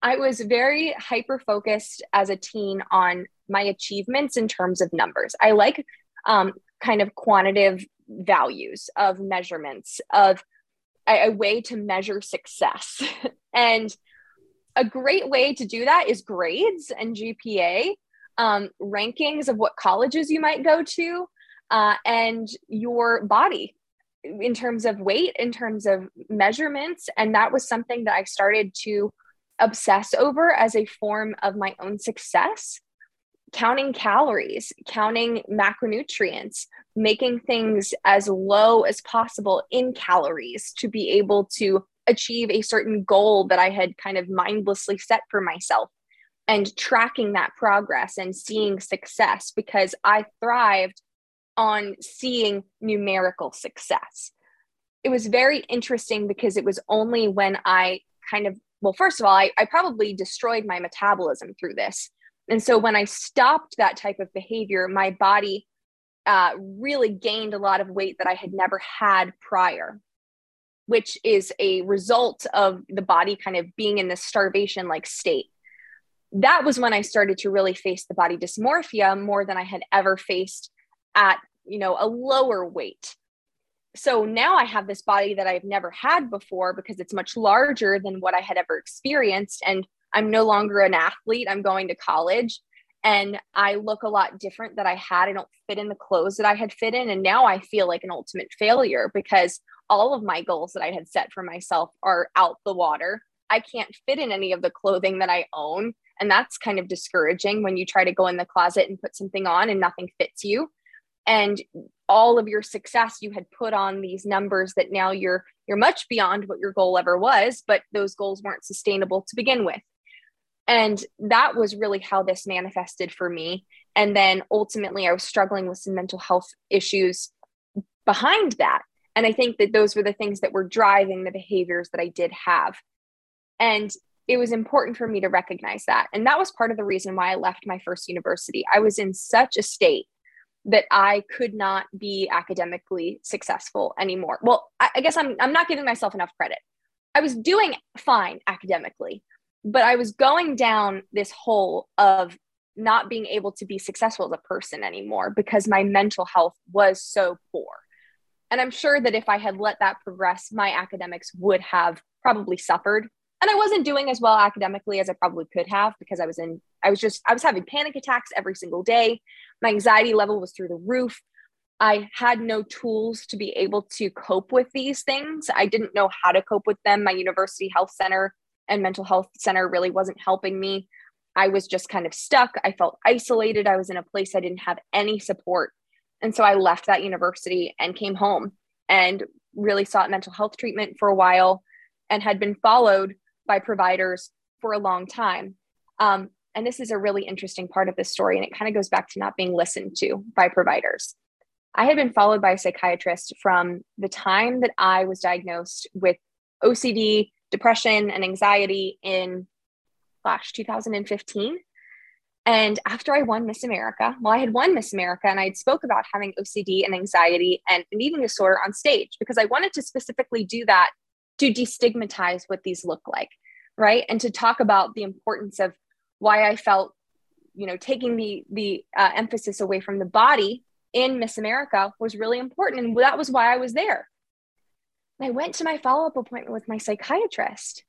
I was very hyper focused as a teen on my achievements in terms of numbers. I like um, kind of quantitative values of measurements of a, a way to measure success. *laughs* and a great way to do that is grades and GPA, um, rankings of what colleges you might go to, uh, and your body in terms of weight, in terms of measurements. And that was something that I started to obsess over as a form of my own success counting calories, counting macronutrients, making things as low as possible in calories to be able to achieve a certain goal that I had kind of mindlessly set for myself and tracking that progress and seeing success because I thrived on seeing numerical success. It was very interesting because it was only when I kind of, well, first of all, I, I probably destroyed my metabolism through this and so when I stopped that type of behavior, my body uh, really gained a lot of weight that I had never had prior, which is a result of the body kind of being in this starvation like state. That was when I started to really face the body dysmorphia more than I had ever faced at, you know, a lower weight. So now I have this body that I've never had before because it's much larger than what I had ever experienced. And I'm no longer an athlete. I'm going to college and I look a lot different that I had. I don't fit in the clothes that I had fit in. And now I feel like an ultimate failure because all of my goals that I had set for myself are out the water. I can't fit in any of the clothing that I own. And that's kind of discouraging when you try to go in the closet and put something on and nothing fits you. And all of your success you had put on these numbers that now you're you're much beyond what your goal ever was, but those goals weren't sustainable to begin with And that was really how this manifested for me. And then ultimately, I was struggling with some mental health issues behind that. And I think that those were the things that were driving the behaviors that I did have. And it was important for me to recognize that. And that was part of the reason why I left my first university. I was in such a state that I could not be academically successful anymore. Well, I, I guess I'm, I'm not giving myself enough credit. I was doing fine academically, but I was going down this hole of not being able to be successful as a person anymore because my mental health was so poor. And I'm sure that if I had let that progress, my academics would have probably suffered. And I wasn't doing as well academically as I probably could have because I was in, I was just, I was having panic attacks every single day. My anxiety level was through the roof. I had no tools to be able to cope with these things. I didn't know how to cope with them. My university health center and mental health center really wasn't helping me. I was just kind of stuck. I felt isolated. I was in a place I didn't have any support. And so I left that university and came home and really sought mental health treatment for a while and had been followed by providers for a long time. Um, and this is a really interesting part of this story. And it kind of goes back to not being listened to by providers. I had been followed by a psychiatrist from the time that I was diagnosed with OCD, depression, and anxiety in, gosh, 2015. And after I won Miss America, well, I had won Miss America and I had spoke about having OCD and anxiety and an eating disorder on stage because I wanted to specifically do that to destigmatize what these look like, right? And to talk about the importance of why I felt, you know, taking the the uh, emphasis away from the body in Miss America was really important, and that was why I was there. And I went to my follow up appointment with my psychiatrist,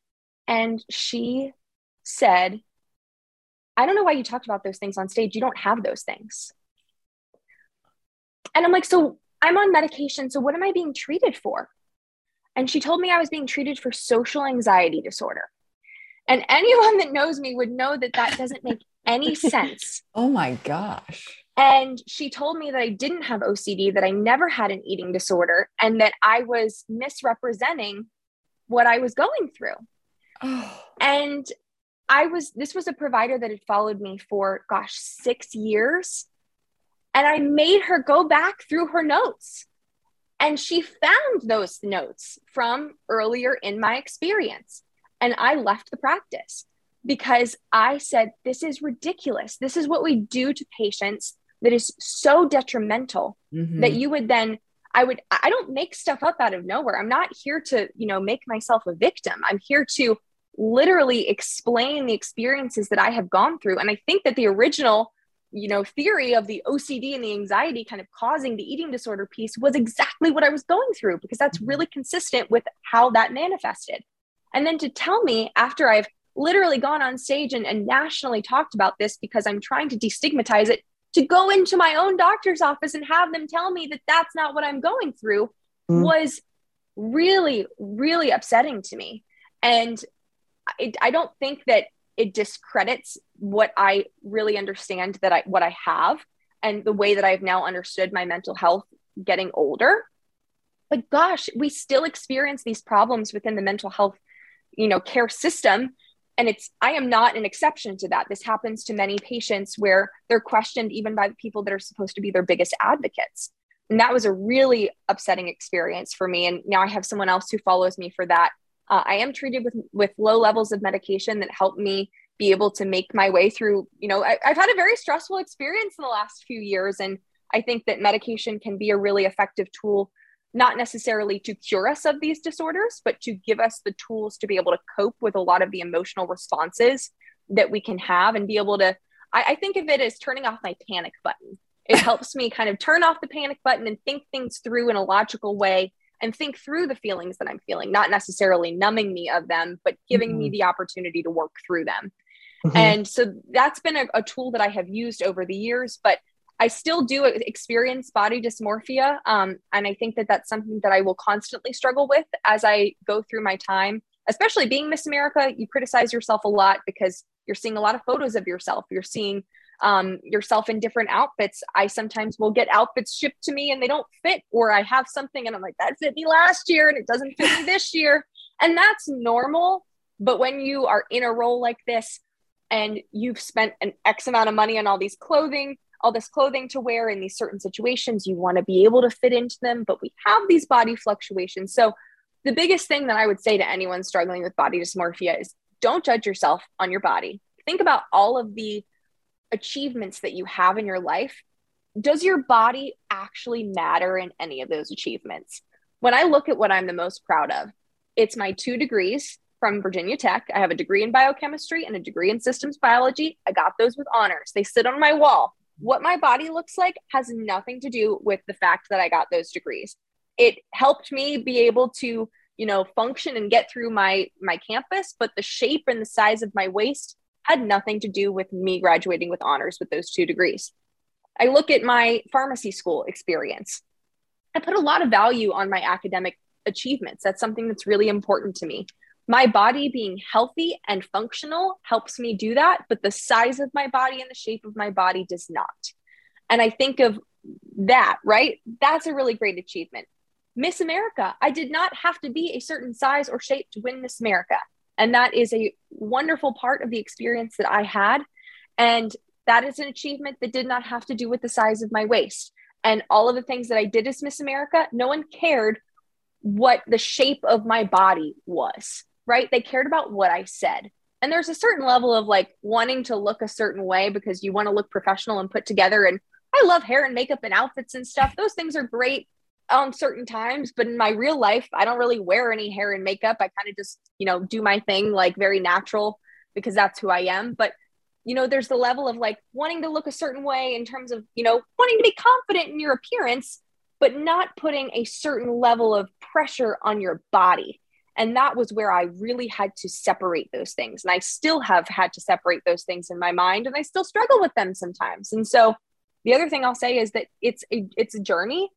and she said I don't know why you talked about those things on stage. You don't have those things. And I'm like, so I'm on medication. So what am I being treated for? And she told me I was being treated for social anxiety disorder. And anyone that knows me would know that that doesn't make any *laughs* sense. Oh my gosh. And she told me that I didn't have OCD, that I never had an eating disorder, and that I was misrepresenting what I was going through. Oh. And I was, this was a provider that had followed me for, gosh, six years. And I made her go back through her notes. And she found those notes from earlier in my experience. And I left the practice because I said, This is ridiculous. This is what we do to patients that is so detrimental mm-hmm. that you would then. I would, I don't make stuff up out of nowhere. I'm not here to, you know, make myself a victim. I'm here to literally explain the experiences that I have gone through. And I think that the original, you know, theory of the OCD and the anxiety kind of causing the eating disorder piece was exactly what I was going through because that's mm-hmm. really consistent with how that manifested. And then to tell me after I've literally gone on stage and, and nationally talked about this because I'm trying to destigmatize it, to go into my own doctor's office and have them tell me that that's not what I'm going through mm-hmm. was really, really upsetting to me. And it, I don't think that it discredits what I really understand that I what I have and the way that I've now understood my mental health getting older. But gosh, we still experience these problems within the mental health, you know, care system. And it's I am not an exception to that. This happens to many patients where they're questioned even by the people that are supposed to be their biggest advocates. And that was a really upsetting experience for me. And now I have someone else who follows me for that uh, I am treated with with low levels of medication that help me be able to make my way through. You know, I, I've had a very stressful experience in the last few years, and I think that medication can be a really effective tool, not necessarily to cure us of these disorders, but to give us the tools to be able to cope with a lot of the emotional responses that we can have and be able to. I, I think of it as turning off my panic button. It *laughs* helps me kind of turn off the panic button and think things through in a logical way and think through the feelings that I'm feeling, not necessarily numbing me of them, but giving mm-hmm. me the opportunity to work through them. Mm-hmm. And so that's been a, a, tool that I have used over the years, but I still do experience body dysmorphia. Um, and I think that that's something that I will constantly struggle with as I go through my time, especially being Miss America. You criticize yourself a lot because you're seeing a lot of photos of yourself. You're seeing um, yourself in different outfits. I sometimes will get outfits shipped to me and they don't fit, or I have something and I'm like, that fit me last year and it doesn't fit me this year. And that's normal. But when you are in a role like this, and you've spent an X amount of money on all these clothing, all this clothing to wear in these certain situations. You want to be able to fit into them, but we have these body fluctuations. So, the biggest thing that I would say to anyone struggling with body dysmorphia is don't judge yourself on your body. Think about all of the achievements that you have in your life. Does your body actually matter in any of those achievements? When I look at what I'm the most proud of, it's my two degrees from Virginia Tech. I have a degree in biochemistry and a degree in systems biology. I got those with honors. They sit on my wall. What my body looks like has nothing to do with the fact that I got those degrees. It helped me be able to, you know, function and get through my my campus, but the shape and the size of my waist had nothing to do with me graduating with honors with those two degrees. I look at my pharmacy school experience. I put a lot of value on my academic achievements. That's something that's really important to me my body being healthy and functional helps me do that, but the size of my body and the shape of my body does not. And I think of that, right? That's a really great achievement. Miss America, I did not have to be a certain size or shape to win Miss America. And that is a wonderful part of the experience that I had. And that is an achievement that did not have to do with the size of my waist. And all of the things that I did as Miss America, no one cared what the shape of my body was right? They cared about what I said. And there's a certain level of like wanting to look a certain way because you want to look professional and put together. And I love hair and makeup and outfits and stuff. Those things are great on certain times, but in my real life, I don't really wear any hair and makeup. I kind of just, you know, do my thing like very natural because that's who I am. But you know, there's the level of like wanting to look a certain way in terms of, you know, wanting to be confident in your appearance, but not putting a certain level of pressure on your body. And that was where I really had to separate those things. And I still have had to separate those things in my mind and I still struggle with them sometimes. And so the other thing I'll say is that it's a, it's a journey.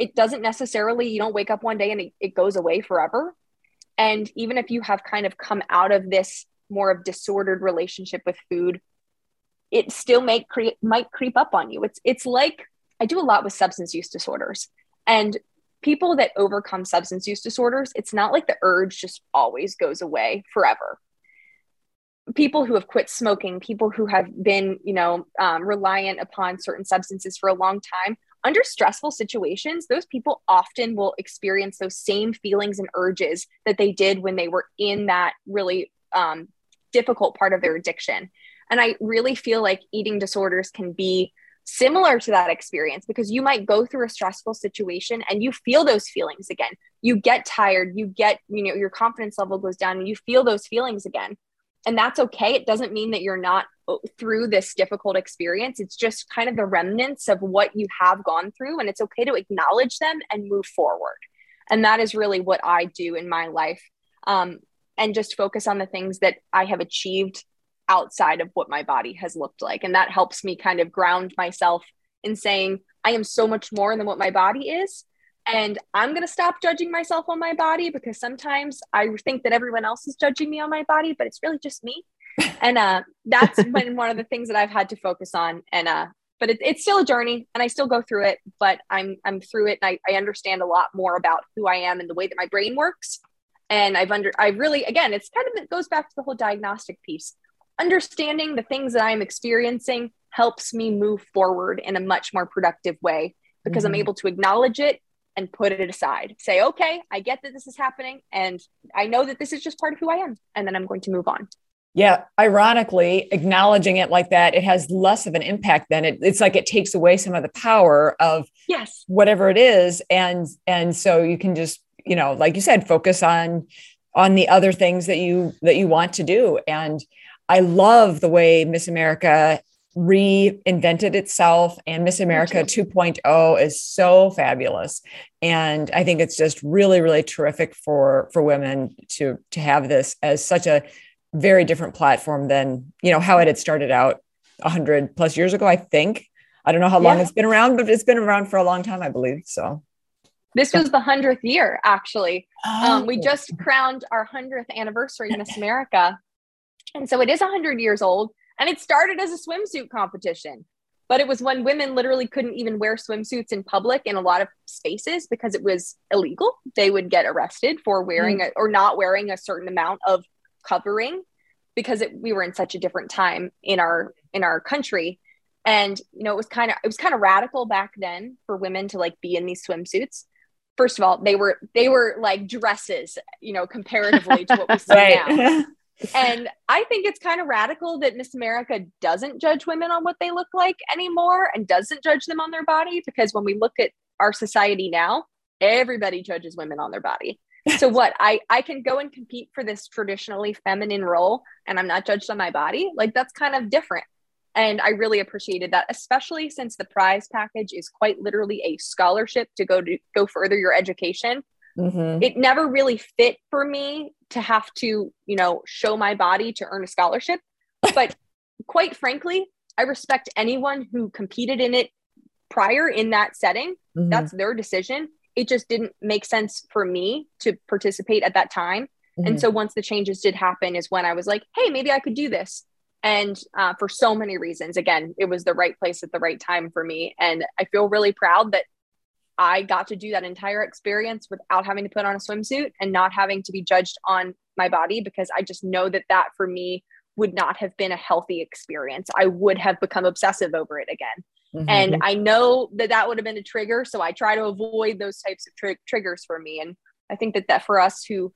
It doesn't necessarily, you don't wake up one day and it, it goes away forever. And even if you have kind of come out of this more of disordered relationship with food, it still may create might creep up on you. It's it's like I do a lot with substance use disorders. And people that overcome substance use disorders, it's not like the urge just always goes away forever. People who have quit smoking, people who have been, you know, um, reliant upon certain substances for a long time, under stressful situations, those people often will experience those same feelings and urges that they did when they were in that really um, difficult part of their addiction. And I really feel like eating disorders can be similar to that experience because you might go through a stressful situation and you feel those feelings again. You get tired, you get, you know, your confidence level goes down and you feel those feelings again. And that's okay. It doesn't mean that you're not uh, through this difficult experience. It's just kind of the remnants of what you have gone through. And it's okay to acknowledge them and move forward. And that is really what I do in my life. Um, and just focus on the things that I have achieved outside of what my body has looked like. And that helps me kind of ground myself in saying, I am so much more than what my body is. And I'm going to stop judging myself on my body because sometimes I think that everyone else is judging me on my body, but it's really just me. *laughs* and uh, that's been one of the things that I've had to focus on. And uh, but it, it's still a journey, and I still go through it. But I'm I'm through it, and I, I understand a lot more about who I am and the way that my brain works. And I've under I really again, it's kind of it goes back to the whole diagnostic piece understanding the things that I'm experiencing helps me move forward in a much more productive way because mm-hmm. I'm able to acknowledge it and put it aside. Say, okay, I get that this is happening and I know that this is just part of who I am. And then I'm going to move on. Yeah, ironically, acknowledging it like that, it has less of an impact than it. It's like it takes away some of the power of yes, whatever it is, and and so you can just you know, like you said, focus on on the other things that you that you want to do. And I love the way Miss America reinvented itself and Miss America 2.0 is so fabulous. And I think it's just really, really terrific for for women to to have this as such a very different platform than you know how it had started out 100 plus years ago, I think. I don't know how long yeah. it's been around, but it's been around for a long time, I believe. So this was the 100th year, actually. Oh. Um, we just crowned our 100th anniversary, Miss America. And so it is 100 years old. And it started as a swimsuit competition, but it was when women literally couldn't even wear swimsuits in public in a lot of spaces because it was illegal. They would get arrested for wearing mm. a, or not wearing a certain amount of covering because it, we were in such a different time in our in our country and you know it was kind of it was kind of radical back then for women to like be in these swimsuits first of all they were they were like dresses you know comparatively to what we see *laughs* right. now and i think it's kind of radical that miss america doesn't judge women on what they look like anymore and doesn't judge them on their body because when we look at our society now everybody judges women on their body. So *laughs* what? I i can go and compete for this traditionally feminine role and i'm not judged on my body? Like that's kind of different. And i really appreciated that especially since the prize package is quite literally a scholarship to go to go further your education mm-hmm. it never really fit for me to have to you know show my body to earn a scholarship *laughs* but quite frankly i respect anyone who competed in it prior in that setting mm-hmm. that's their decision it just didn't make sense for me to participate at that time. Mm-hmm. And so once the changes did happen, is when I was like, hey, maybe I could do this. And uh, for so many reasons, again, it was the right place at the right time for me. And I feel really proud that I got to do that entire experience without having to put on a swimsuit and not having to be judged on my body because I just know that that for me would not have been a healthy experience. I would have become obsessive over it again. Mm-hmm. And I know that that would have been a trigger. So I try to avoid those types of tri- triggers for me. And I think that that for us who,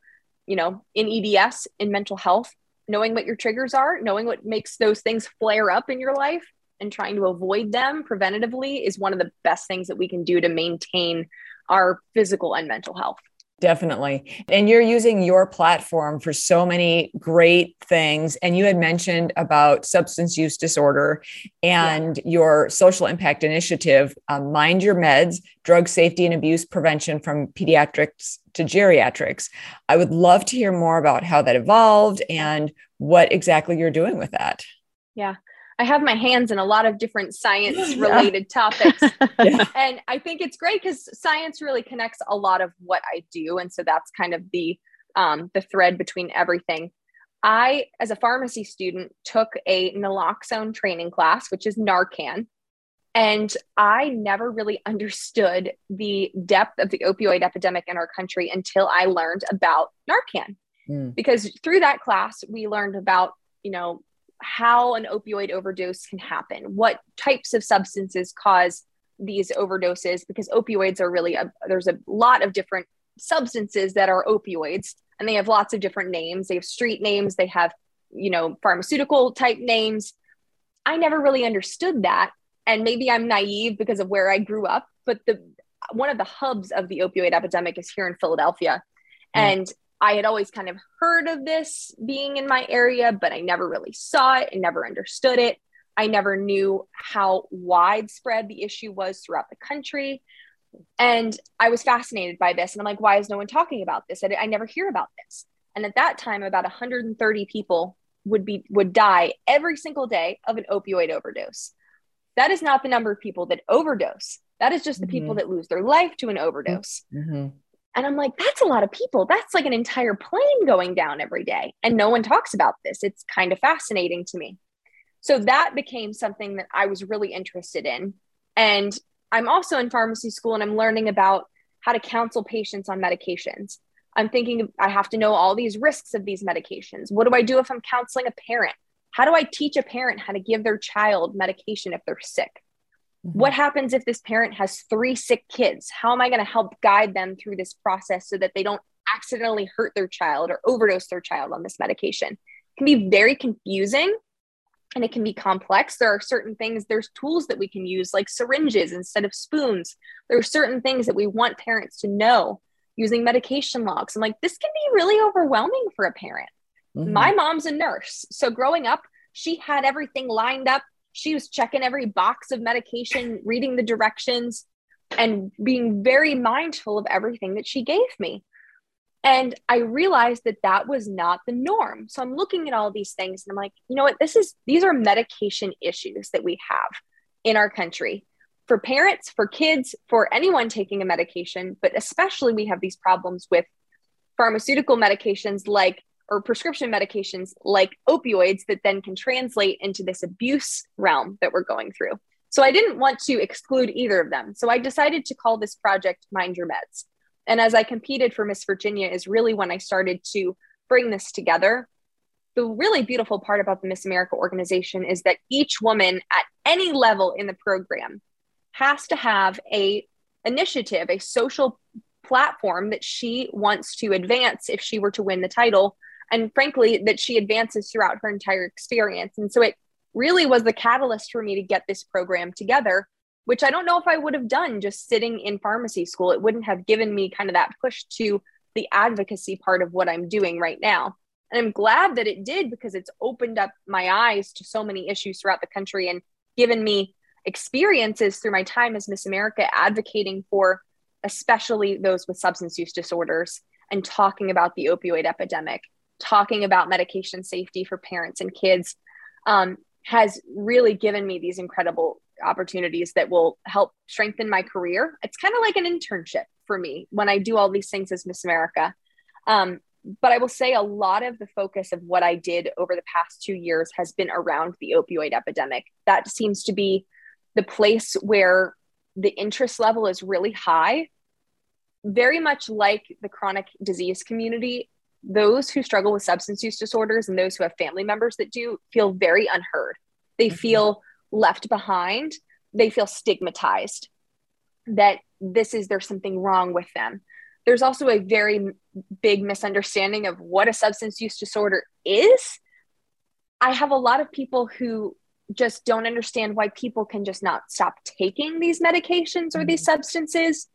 you know, in EDS, in mental health, knowing what your triggers are, knowing what makes those things flare up in your life and trying to avoid them preventatively is one of the best things that we can do to maintain our physical and mental health. Definitely. And you're using your platform for so many great things. And you had mentioned about substance use disorder and yeah. your social impact initiative, um, Mind Your Meds, Drug Safety and Abuse Prevention from Pediatrics to Geriatrics. I would love to hear more about how that evolved and what exactly you're doing with that. Yeah. I have my hands in a lot of different science *laughs* related yeah. topics. *laughs* yeah. And I think it's great because science really connects a lot of what I do. And so that's kind of the um, the thread between everything. I, as a pharmacy student, took a naloxone training class, which is Narcan. And I never really understood the depth of the opioid epidemic in our country until I learned about Narcan. Mm. Because through that class, we learned about, you know, how an opioid overdose can happen, what types of substances cause these overdoses, because opioids are really, a, there's a lot of different substances that are opioids and they have lots of different names. They have street names, they have, you know, pharmaceutical type names. I never really understood that. And maybe I'm naive because of where I grew up, but the one of the hubs of the opioid epidemic is here in Philadelphia. Mm. And I had always kind of heard of this being in my area, but I never really saw it and never understood it. I never knew how widespread the issue was throughout the country. And I was fascinated by this. And I'm like, why is no one talking about this? I, I never hear about this. And at that time, about 130 people would be would die every single day of an opioid overdose. That is not the number of people that overdose. That is just the mm-hmm. people that lose their life to an overdose. Mm-hmm. And I'm like, that's a lot of people. That's like an entire plane going down every day. And no one talks about this. It's kind of fascinating to me. So that became something that I was really interested in. And I'm also in pharmacy school and I'm learning about how to counsel patients on medications. I'm thinking I have to know all these risks of these medications. What do I do if I'm counseling a parent? How do I teach a parent how to give their child medication if they're sick? Mm-hmm. What happens if this parent has three sick kids? How am I going to help guide them through this process so that they don't accidentally hurt their child or overdose their child on this medication? It can be very confusing and it can be complex. There are certain things, there's tools that we can use like syringes instead of spoons. There are certain things that we want parents to know using medication logs. I'm like, this can be really overwhelming for a parent. Mm-hmm. My mom's a nurse. So growing up, she had everything lined up she was checking every box of medication, reading the directions, and being very mindful of everything that she gave me. And I realized that that was not the norm. So I'm looking at all these things and I'm like, you know what? This is, these are medication issues that we have in our country for parents, for kids, for anyone taking a medication, but especially we have these problems with pharmaceutical medications like or prescription medications like opioids that then can translate into this abuse realm that we're going through. So I didn't want to exclude either of them. So I decided to call this project Mind Your Meds. And as I competed for Miss Virginia, is really when I started to bring this together. the really beautiful part about the Miss America organization is that each woman at any level in the program has to have a initiative, a social platform that she wants to advance if she were to win the title and frankly that she advances throughout her entire experience. And so it really was the catalyst for me to get this program together, which I don't know if I would have done just sitting in pharmacy school. It wouldn't have given me kind of that push to the advocacy part of what I'm doing right now. And I'm glad that it did because it's opened up my eyes to so many issues throughout the country and given me experiences through my time as Miss America advocating for especially those with substance use disorders and talking about the opioid epidemic, talking about medication safety for parents and kids. Um, has really given me these incredible opportunities that will help strengthen my career. It's kind of like an internship for me when I do all these things as Miss America. Um, but I will say a lot of the focus of what I did over the past two years has been around the opioid epidemic. That seems to be the place where the interest level is really high. Very much like the chronic disease community, those who struggle with substance use disorders and those who have family members that do feel very unheard. They mm-hmm. feel left behind. They feel stigmatized that this is there's something wrong with them. There's also a very big misunderstanding of what a substance use disorder is. I have a lot of people who just don't understand why people can just not stop taking these medications or these mm-hmm. substances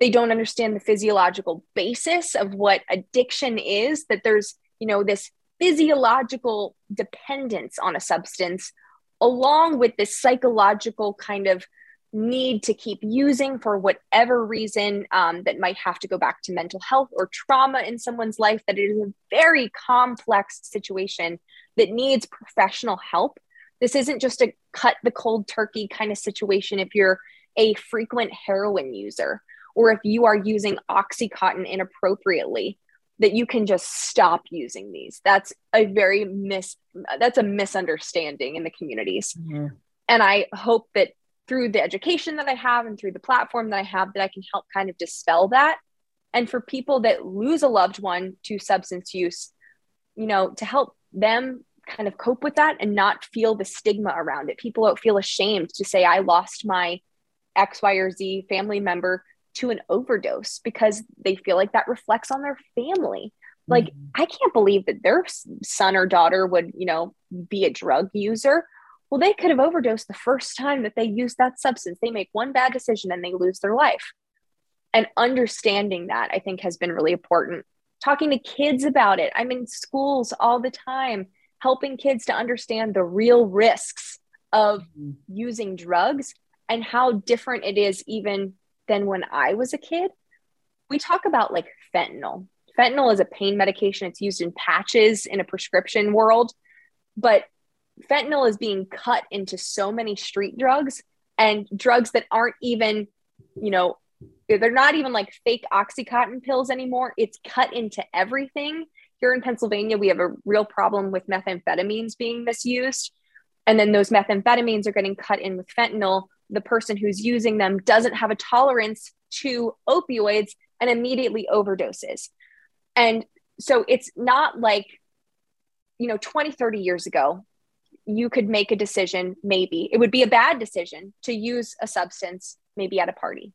they don't understand the physiological basis of what addiction is that there's you know this physiological dependence on a substance along with this psychological kind of need to keep using for whatever reason um, that might have to go back to mental health or trauma in someone's life that it is a very complex situation that needs professional help. This isn't just a cut the cold turkey kind of situation if you're a frequent heroin user or if you are using Oxycontin inappropriately, that you can just stop using these. That's a very mis that's a misunderstanding in the communities. Mm-hmm. And I hope that through the education that I have and through the platform that I have that I can help kind of dispel that. And for people that lose a loved one to substance use, you know, to help them kind of cope with that and not feel the stigma around it. People don't feel ashamed to say, I lost my X, Y, or Z family member to an overdose because they feel like that reflects on their family. Like, mm-hmm. I can't believe that their son or daughter would, you know, be a drug user. Well, they could have overdosed the first time that they used that substance. They make one bad decision and they lose their life. And understanding that, I think, has been really important. Talking to kids about it. I'm in schools all the time, helping kids to understand the real risks of mm-hmm. using drugs and how different it is, even than when I was a kid. We talk about like fentanyl. Fentanyl is a pain medication, it's used in patches in a prescription world, but fentanyl is being cut into so many street drugs and drugs that aren't even, you know, they're not even like fake Oxycontin pills anymore. It's cut into everything. Here in Pennsylvania, we have a real problem with methamphetamines being misused. And then those methamphetamines are getting cut in with fentanyl, the person who's using them doesn't have a tolerance to opioids and immediately overdoses. And so it's not like, you know, 20, 30 years ago, you could make a decision, maybe it would be a bad decision to use a substance, maybe at a party.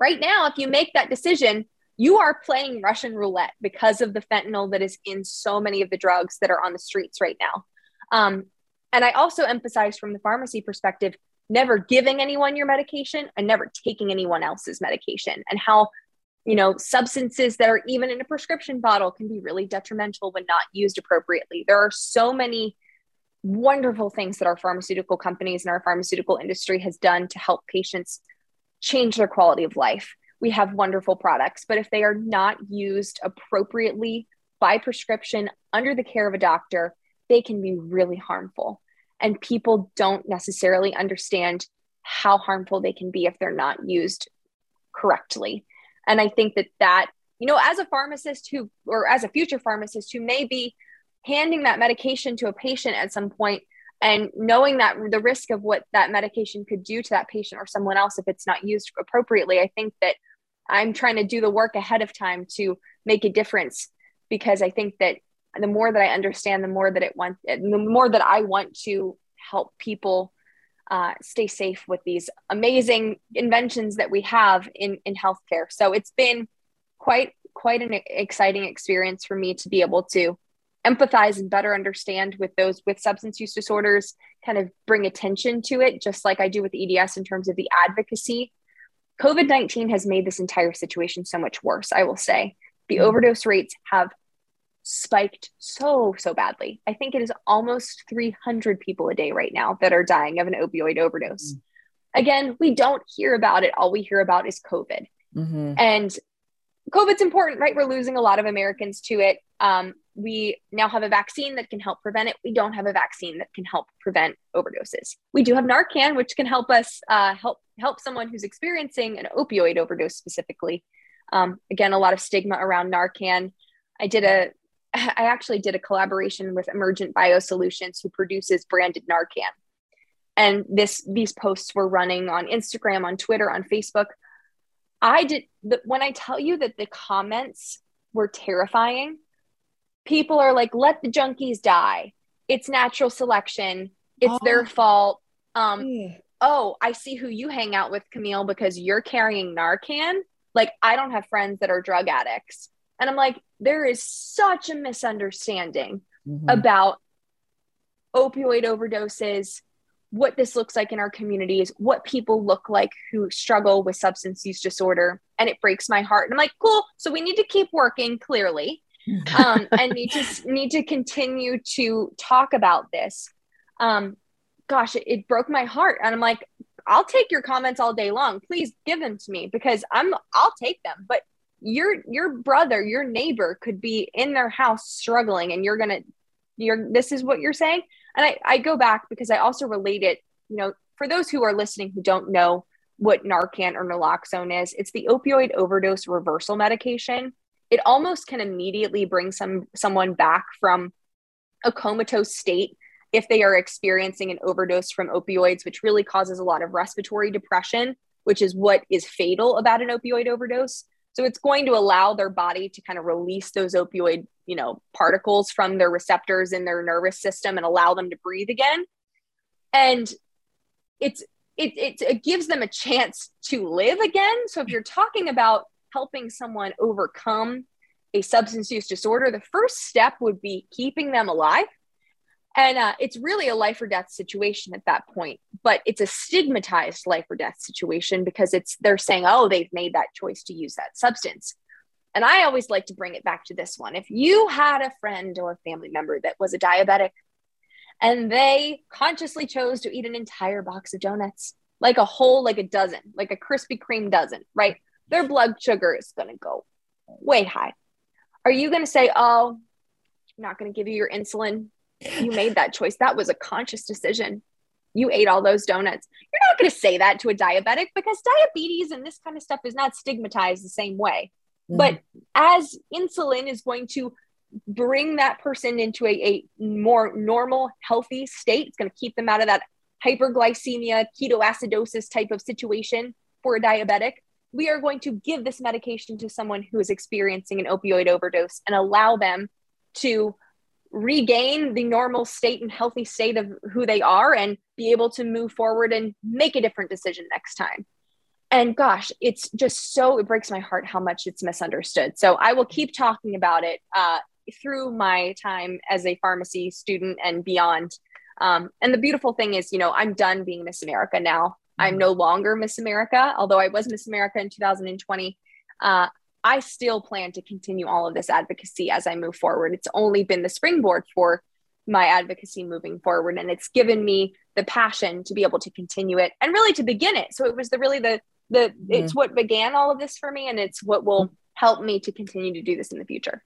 Right now, if you make that decision, you are playing Russian roulette because of the fentanyl that is in so many of the drugs that are on the streets right now. Um, and I also emphasize from the pharmacy perspective never giving anyone your medication and never taking anyone else's medication. And how you know substances that are even in a prescription bottle can be really detrimental when not used appropriately. There are so many wonderful things that our pharmaceutical companies and our pharmaceutical industry has done to help patients change their quality of life. We have wonderful products but if they are not used appropriately by prescription under the care of a doctor they can be really harmful and people don't necessarily understand how harmful they can be if they're not used correctly. And i think that that you know as a pharmacist who or as a future pharmacist who may be handing that medication to a patient at some point and knowing that the risk of what that medication could do to that patient or someone else if it's not used appropriately i think that i'm trying to do the work ahead of time to make a difference because i think that the more that I understand, the more that it wants, the more that I want to help people uh, stay safe with these amazing inventions that we have in in healthcare. So it's been quite quite an exciting experience for me to be able to empathize and better understand with those with substance use disorders kind of bring attention to it just like i do with eds in terms of the advocacy covid-19 has made this entire situation so much worse i will say the mm-hmm. overdose rates have spiked so so badly i think it is almost 300 people a day right now that are dying of an opioid overdose mm-hmm. again we don't hear about it all we hear about is covid mm-hmm. and COVID's important, right? We're losing a lot of Americans to it. Um, we now have a vaccine that can help prevent it. We don't have a vaccine that can help prevent overdoses. We do have Narcan, which can help us uh, help help someone who's experiencing an opioid overdose specifically. Um, again, a lot of stigma around Narcan. I did a *laughs* I actually did a collaboration with Emergent Biosolutions, who produces branded Narcan. And this these posts were running on Instagram, on Twitter, on Facebook. I did the, when I tell you that the comments were terrifying people are like, let the junkies die. It's natural selection. It's oh. their fault. Um, mm. oh, I see who you hang out with, Camille, because you're carrying Narcan. Like, I don't have friends that are drug addicts. And I'm like, there is such a misunderstanding mm-hmm. about opioid overdoses, what this looks like in our communities, what people look like who struggle with substance use disorder. And it breaks my heart. And I'm like, cool. So we need to keep working clearly um, and *laughs* need to need to continue to talk about this. Um, gosh, it, it broke my heart, and I'm like, I'll take your comments all day long. Please give them to me because I'm I'll take them. But your your brother, your neighbor could be in their house struggling, and you're gonna you're this is what you're saying. And I, I go back because I also relate it, you know, for those who are listening who don't know what Narcan or naloxone is, it's the opioid overdose reversal medication it almost can immediately bring some someone back from a comatose state if they are experiencing an overdose from opioids which really causes a lot of respiratory depression which is what is fatal about an opioid overdose so it's going to allow their body to kind of release those opioid you know particles from their receptors in their nervous system and allow them to breathe again. And it's it, it, it gives them a chance to live again. So if you're talking about helping someone overcome a substance use disorder, the first step would be keeping them alive. And uh, it's really a life or death situation at that point, but it's a stigmatized life or death situation because it's they're saying, oh, they've made that choice to use that substance. And I always like to bring it back to this one. If you had a friend or a family member that was a diabetic and they consciously chose to eat an entire box of donuts, like a whole, like a dozen, like a Krispy Kreme dozen, right? their blood sugar is going to go way high. Are you going to say, oh, I'm not going to give you your insulin? You made that choice. That was a conscious decision. You ate all those donuts. You're not going to say that to a diabetic because diabetes and this kind of stuff is not stigmatized the same way. Mm-hmm. But as insulin is going to bring that person into a, a more normal, healthy state, it's going to keep them out of that hyperglycemia, ketoacidosis type of situation for a diabetic we are going to give this medication to someone who is experiencing an opioid overdose and allow them to regain the normal state and healthy state of who they are and be able to move forward and make a different decision next time. And gosh, it's just so, it breaks my heart how much it's misunderstood. So I will keep talking about it uh, through my time as a pharmacy student and beyond. Um, and the beautiful thing is, you know, I'm done being Miss America now. I'm no longer Miss America, although I was Miss America in 2020. Uh, I still plan to continue all of this advocacy as I move forward. It's only been the springboard for my advocacy moving forward, and it's given me the passion to be able to continue it and really to begin it. So it was the really the the mm-hmm. it's what began all of this for me, and it's what will help me to continue to do this in the future.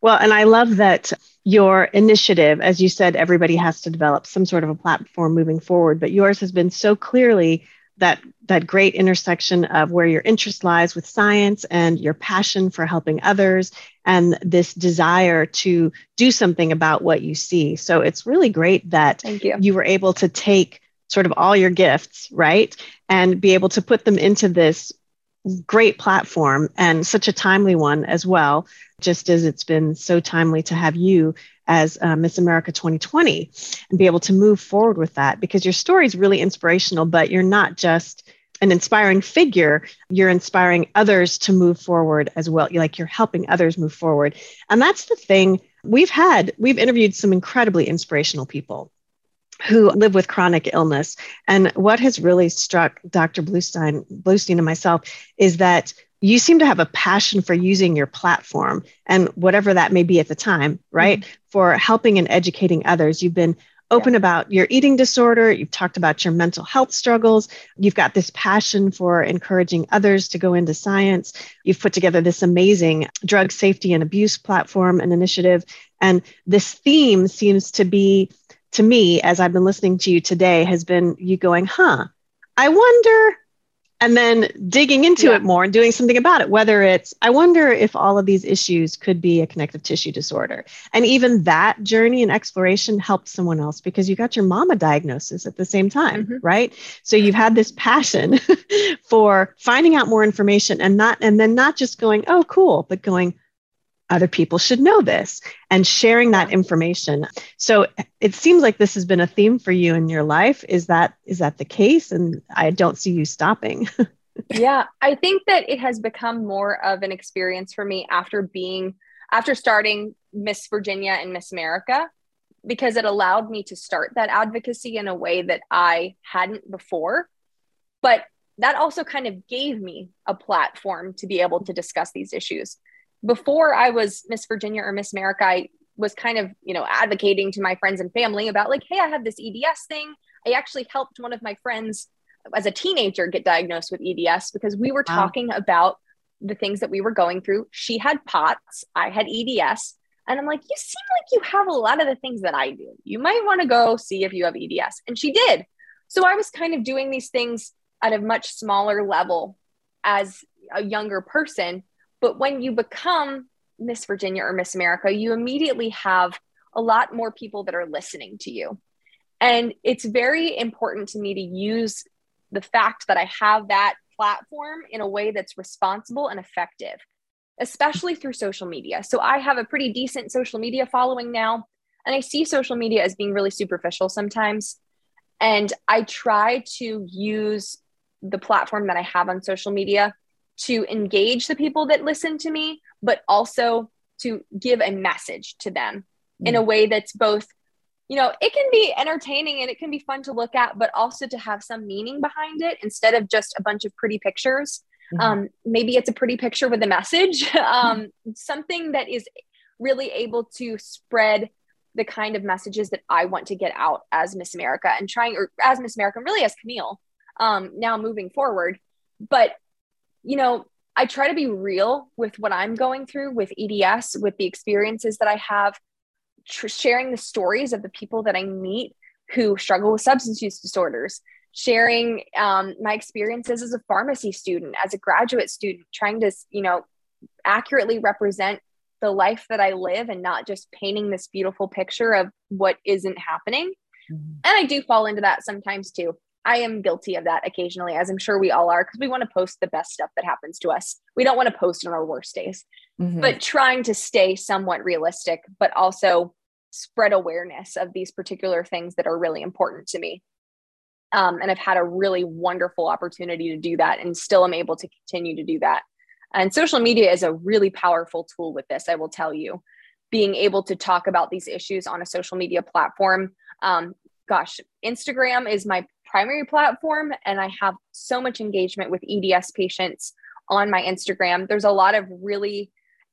Well, and I love that your initiative, as you said, everybody has to develop some sort of a platform moving forward, but yours has been so clearly that that great intersection of where your interest lies with science and your passion for helping others and this desire to do something about what you see. So it's really great that Thank you. you were able to take sort of all your gifts, right? And be able to put them into this great platform and such a timely one as well, just as it's been so timely to have you as uh, Miss America 2020 and be able to move forward with that because your story is really inspirational, but you're not just an inspiring figure, you're inspiring others to move forward as well. You're like you're helping others move forward. And that's the thing we've had, we've interviewed some incredibly inspirational people who live with chronic illness. And what has really struck Dr. Bluestein, Bluestein and myself is that you seem to have a passion for using your platform and whatever that may be at the time, right? Mm-hmm. For helping and educating others. You've been open yeah. about your eating disorder. You've talked about your mental health struggles. You've got this passion for encouraging others to go into science. You've put together this amazing drug safety and abuse platform and initiative. And this theme seems to be, to me, as I've been listening to you today, has been you going, huh, I wonder and then digging into yeah. it more and doing something about it whether it's i wonder if all of these issues could be a connective tissue disorder and even that journey and exploration helped someone else because you got your mama diagnosis at the same time mm-hmm. right so you've had this passion *laughs* for finding out more information and not and then not just going oh cool but going other people should know this and sharing that information. So it seems like this has been a theme for you in your life. Is that is that the case? And i don't see you stopping. *laughs* Yeah i think that it has become more of an experience for me after being after starting miss virginia and miss america because it allowed me to start that advocacy in a way that i hadn't before. But that also kind of gave me a platform to be able to discuss these issues before I was Miss Virginia or Miss America, I was kind of, you know, advocating to my friends and family about like, hey, I have this EDS thing. I actually helped one of my friends as a teenager get diagnosed with EDS because we were wow. talking about the things that we were going through. She had POTS, I had EDS. And I'm like, you seem like you have a lot of the things that I do. You might want to go see if you have EDS. And she did. So I was kind of doing these things at a much smaller level as a younger person but when you become Miss Virginia or Miss America, you immediately have a lot more people that are listening to you. And it's very important to me to use the fact that I have that platform in a way that's responsible and effective, especially through social media. So I have a pretty decent social media following now, and I see social media as being really superficial sometimes. And I try to use the platform that I have on social media to engage the people that listen to me, but also to give a message to them mm. in a mm. way that's both, you know, it can be entertaining and it can be fun to look at, but also to have some meaning behind it instead of just a bunch of pretty pictures. Mm-hmm. Um, maybe it's a pretty picture with a message, *laughs* um, mm-hmm. something that is really able to spread the kind of messages that I want to get out as Miss America and trying, or as Miss America, and really as Camille, um, now moving forward. But you know, I try to be real with what I'm going through with EDS, with the experiences that I have, tr- sharing the stories of the people that I meet who struggle with substance use disorders, sharing um, my experiences as a pharmacy student, as a graduate student, trying to, you know, accurately represent the life that I live and not just painting this beautiful picture of what isn't happening. Mm-hmm. And I do fall into that sometimes too. I am guilty of that occasionally, as I'm sure we all are, because we want to post the best stuff that happens to us. We don't want to post on our worst days, mm-hmm. but trying to stay somewhat realistic, but also spread awareness of these particular things that are really important to me. Um, and I've had a really wonderful opportunity to do that and still am able to continue to do that. And social media is a really powerful tool with this, I will tell you. Being able to talk about these issues on a social media platform. Um, gosh, Instagram is my primary platform and I have so much engagement with EDS patients on my Instagram. There's a lot of really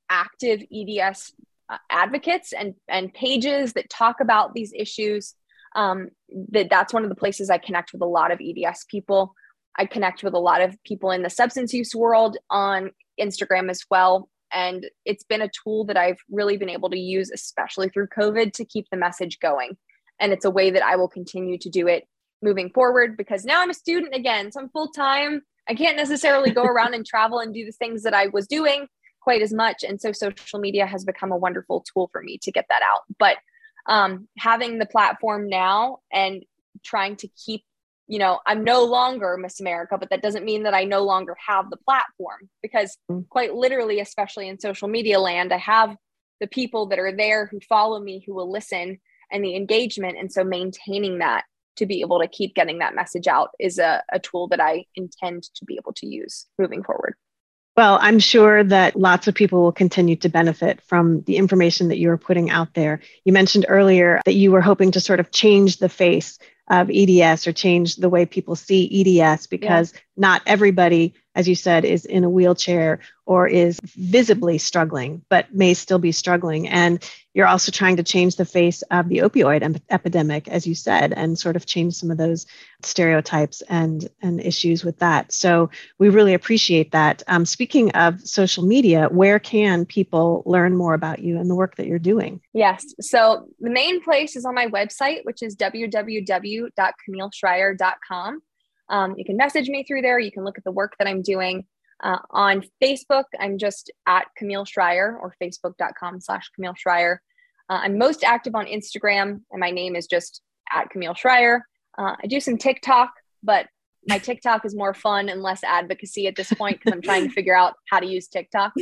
active EDS uh, advocates and and pages that talk about these issues. Um, that that's one of the places I connect with a lot of EDS people. I connect with a lot of people in the substance use world on Instagram as well. And it's been a tool that I've really been able to use, especially through COVID, to keep the message going. And it's a way that I will continue to do it moving forward because now I'm a student again. So I'm full time. I can't necessarily go around and travel and do the things that I was doing quite as much. And so social media has become a wonderful tool for me to get that out. But um, having the platform now and trying to keep you know, I'm no longer Miss America, but that doesn't mean that I no longer have the platform because mm. quite literally, especially in social media land, I have the people that are there who follow me, who will listen and the engagement. And so maintaining that to be able to keep getting that message out is a, a tool that I intend to be able to use moving forward. Well, I'm sure that lots of people will continue to benefit from the information that you are putting out there. You mentioned earlier that you were hoping to sort of change the face of EDS or change the way people see EDS because yeah. not everybody, as you said, is in a wheelchair or is visibly struggling, but may still be struggling. And you're also trying to change the face of the opioid em- epidemic, as you said, and sort of change some of those stereotypes and, and issues with that. So we really appreciate that. Um, speaking of social media, where can people learn more about you and the work that you're doing? Yes. So the main place is on my website, which is www.camilleschrier.com. Um, you can message me through there. You can look at the work that I'm doing. Uh, on Facebook, I'm just at Camille Schrier or facebook.com slash Camille Schrier. Uh, I'm most active on Instagram, and my name is just at Camille Schrier. Uh, I do some TikTok, but my TikTok is more fun and less advocacy at this point because I'm trying to figure out how to use TikTok.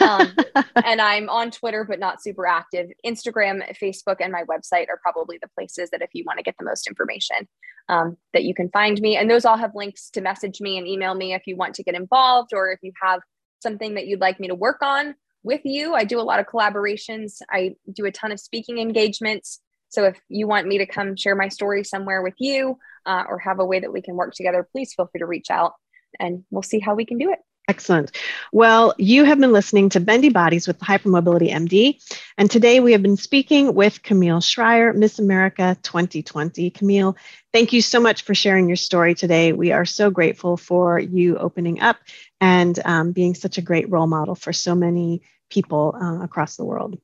Um, *laughs* and I'm on Twitter, but not super active. Instagram, Facebook, and my website are probably the places that if you want to get the most information, um, that you can find me. And those all have links to message me and email me if you want to get involved or if you have something that you'd like me to work on with you. I do a lot of collaborations. I do a ton of speaking engagements. So if you want me to come share my story somewhere with you uh, or have a way that we can work together, please feel free to reach out and we'll see how we can do it. Excellent. Well, you have been listening to Bendy Bodies with the Hypermobility MD. And today we have been speaking with Camille Schrier, Miss America 2020. Camille, thank you so much for sharing your story today. We are so grateful for you opening up and um, being such a great role model for so many people uh, across the world.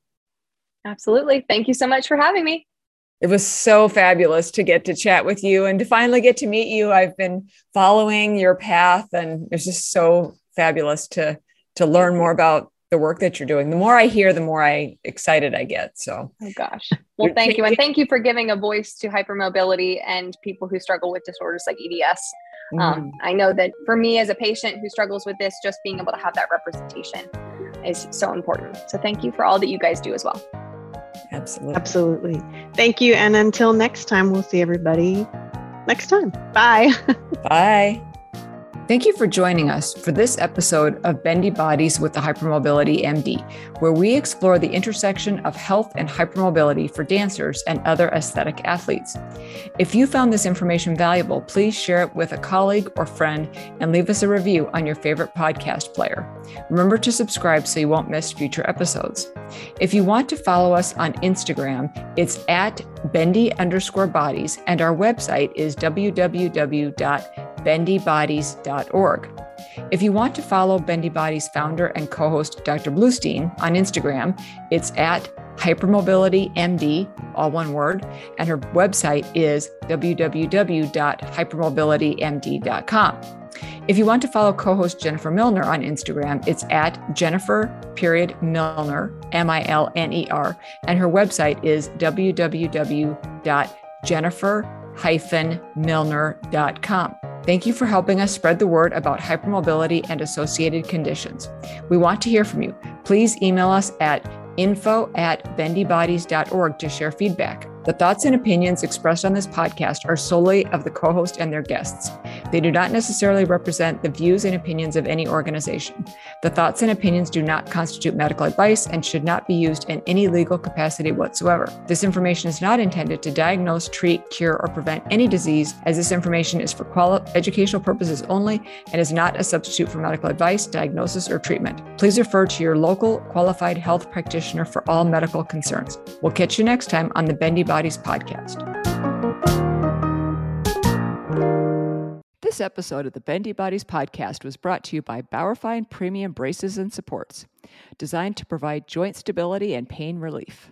Absolutely. Thank you so much for having me it was so fabulous to get to chat with you and to finally get to meet you. I've been following your path and it's just so fabulous to to learn more about the work that you're doing. The more I hear, the more I excited I get. So Oh gosh. Well, thank you. And thank you for giving a voice to hypermobility and people who struggle with disorders like EDS. Um, mm-hmm. Um, I know that for me as a patient who struggles with this, just being able to have that representation is so important. So thank you for all that you guys do as well. Absolutely. Absolutely. Thank you. And until next time, we'll see everybody next time. Bye. *laughs* Bye. Thank you for joining us for this episode of Bendy Bodies with the Hypermobility MD, where we explore the intersection of health and hypermobility for dancers and other aesthetic athletes. If you found this information valuable, please share it with a colleague or friend and leave us a review on your favorite podcast player. Remember to subscribe so you won't miss future episodes. If you want to follow us on Instagram, it's at bendy underscore bodies, and our website is If you want to follow Bendy Bodies founder and co host Dr. Bluestein on Instagram, it's at hypermobilitymd, all one word, and her website is www.hypermobilitymd.com. If you want to follow co host Jennifer Milner on Instagram, it's at Jennifer period Milner, M I L N E R, and her website is www.jennifer-milner.com. Thank you for helping us spread the word about hypermobility and associated conditions. We want to hear from you. Please email us at info at bendybodies.org to share feedback. The thoughts and opinions expressed on this podcast are solely of the co host and their guests. They do not necessarily represent the views and opinions of any organization. The thoughts and opinions do not constitute medical advice and should not be used in any legal capacity whatsoever. This information is not intended to diagnose, treat, cure, or prevent any disease, as this information is for quali- educational purposes only and is not a substitute for medical advice, diagnosis, or treatment. Please refer to your local qualified health practitioner for all medical concerns. We'll catch you next time on the Bendy Bodies podcast. This episode of the Bendy Bodies podcast was brought to you by Bauerfeind Premium Braces and Supports, designed to provide joint stability and pain relief.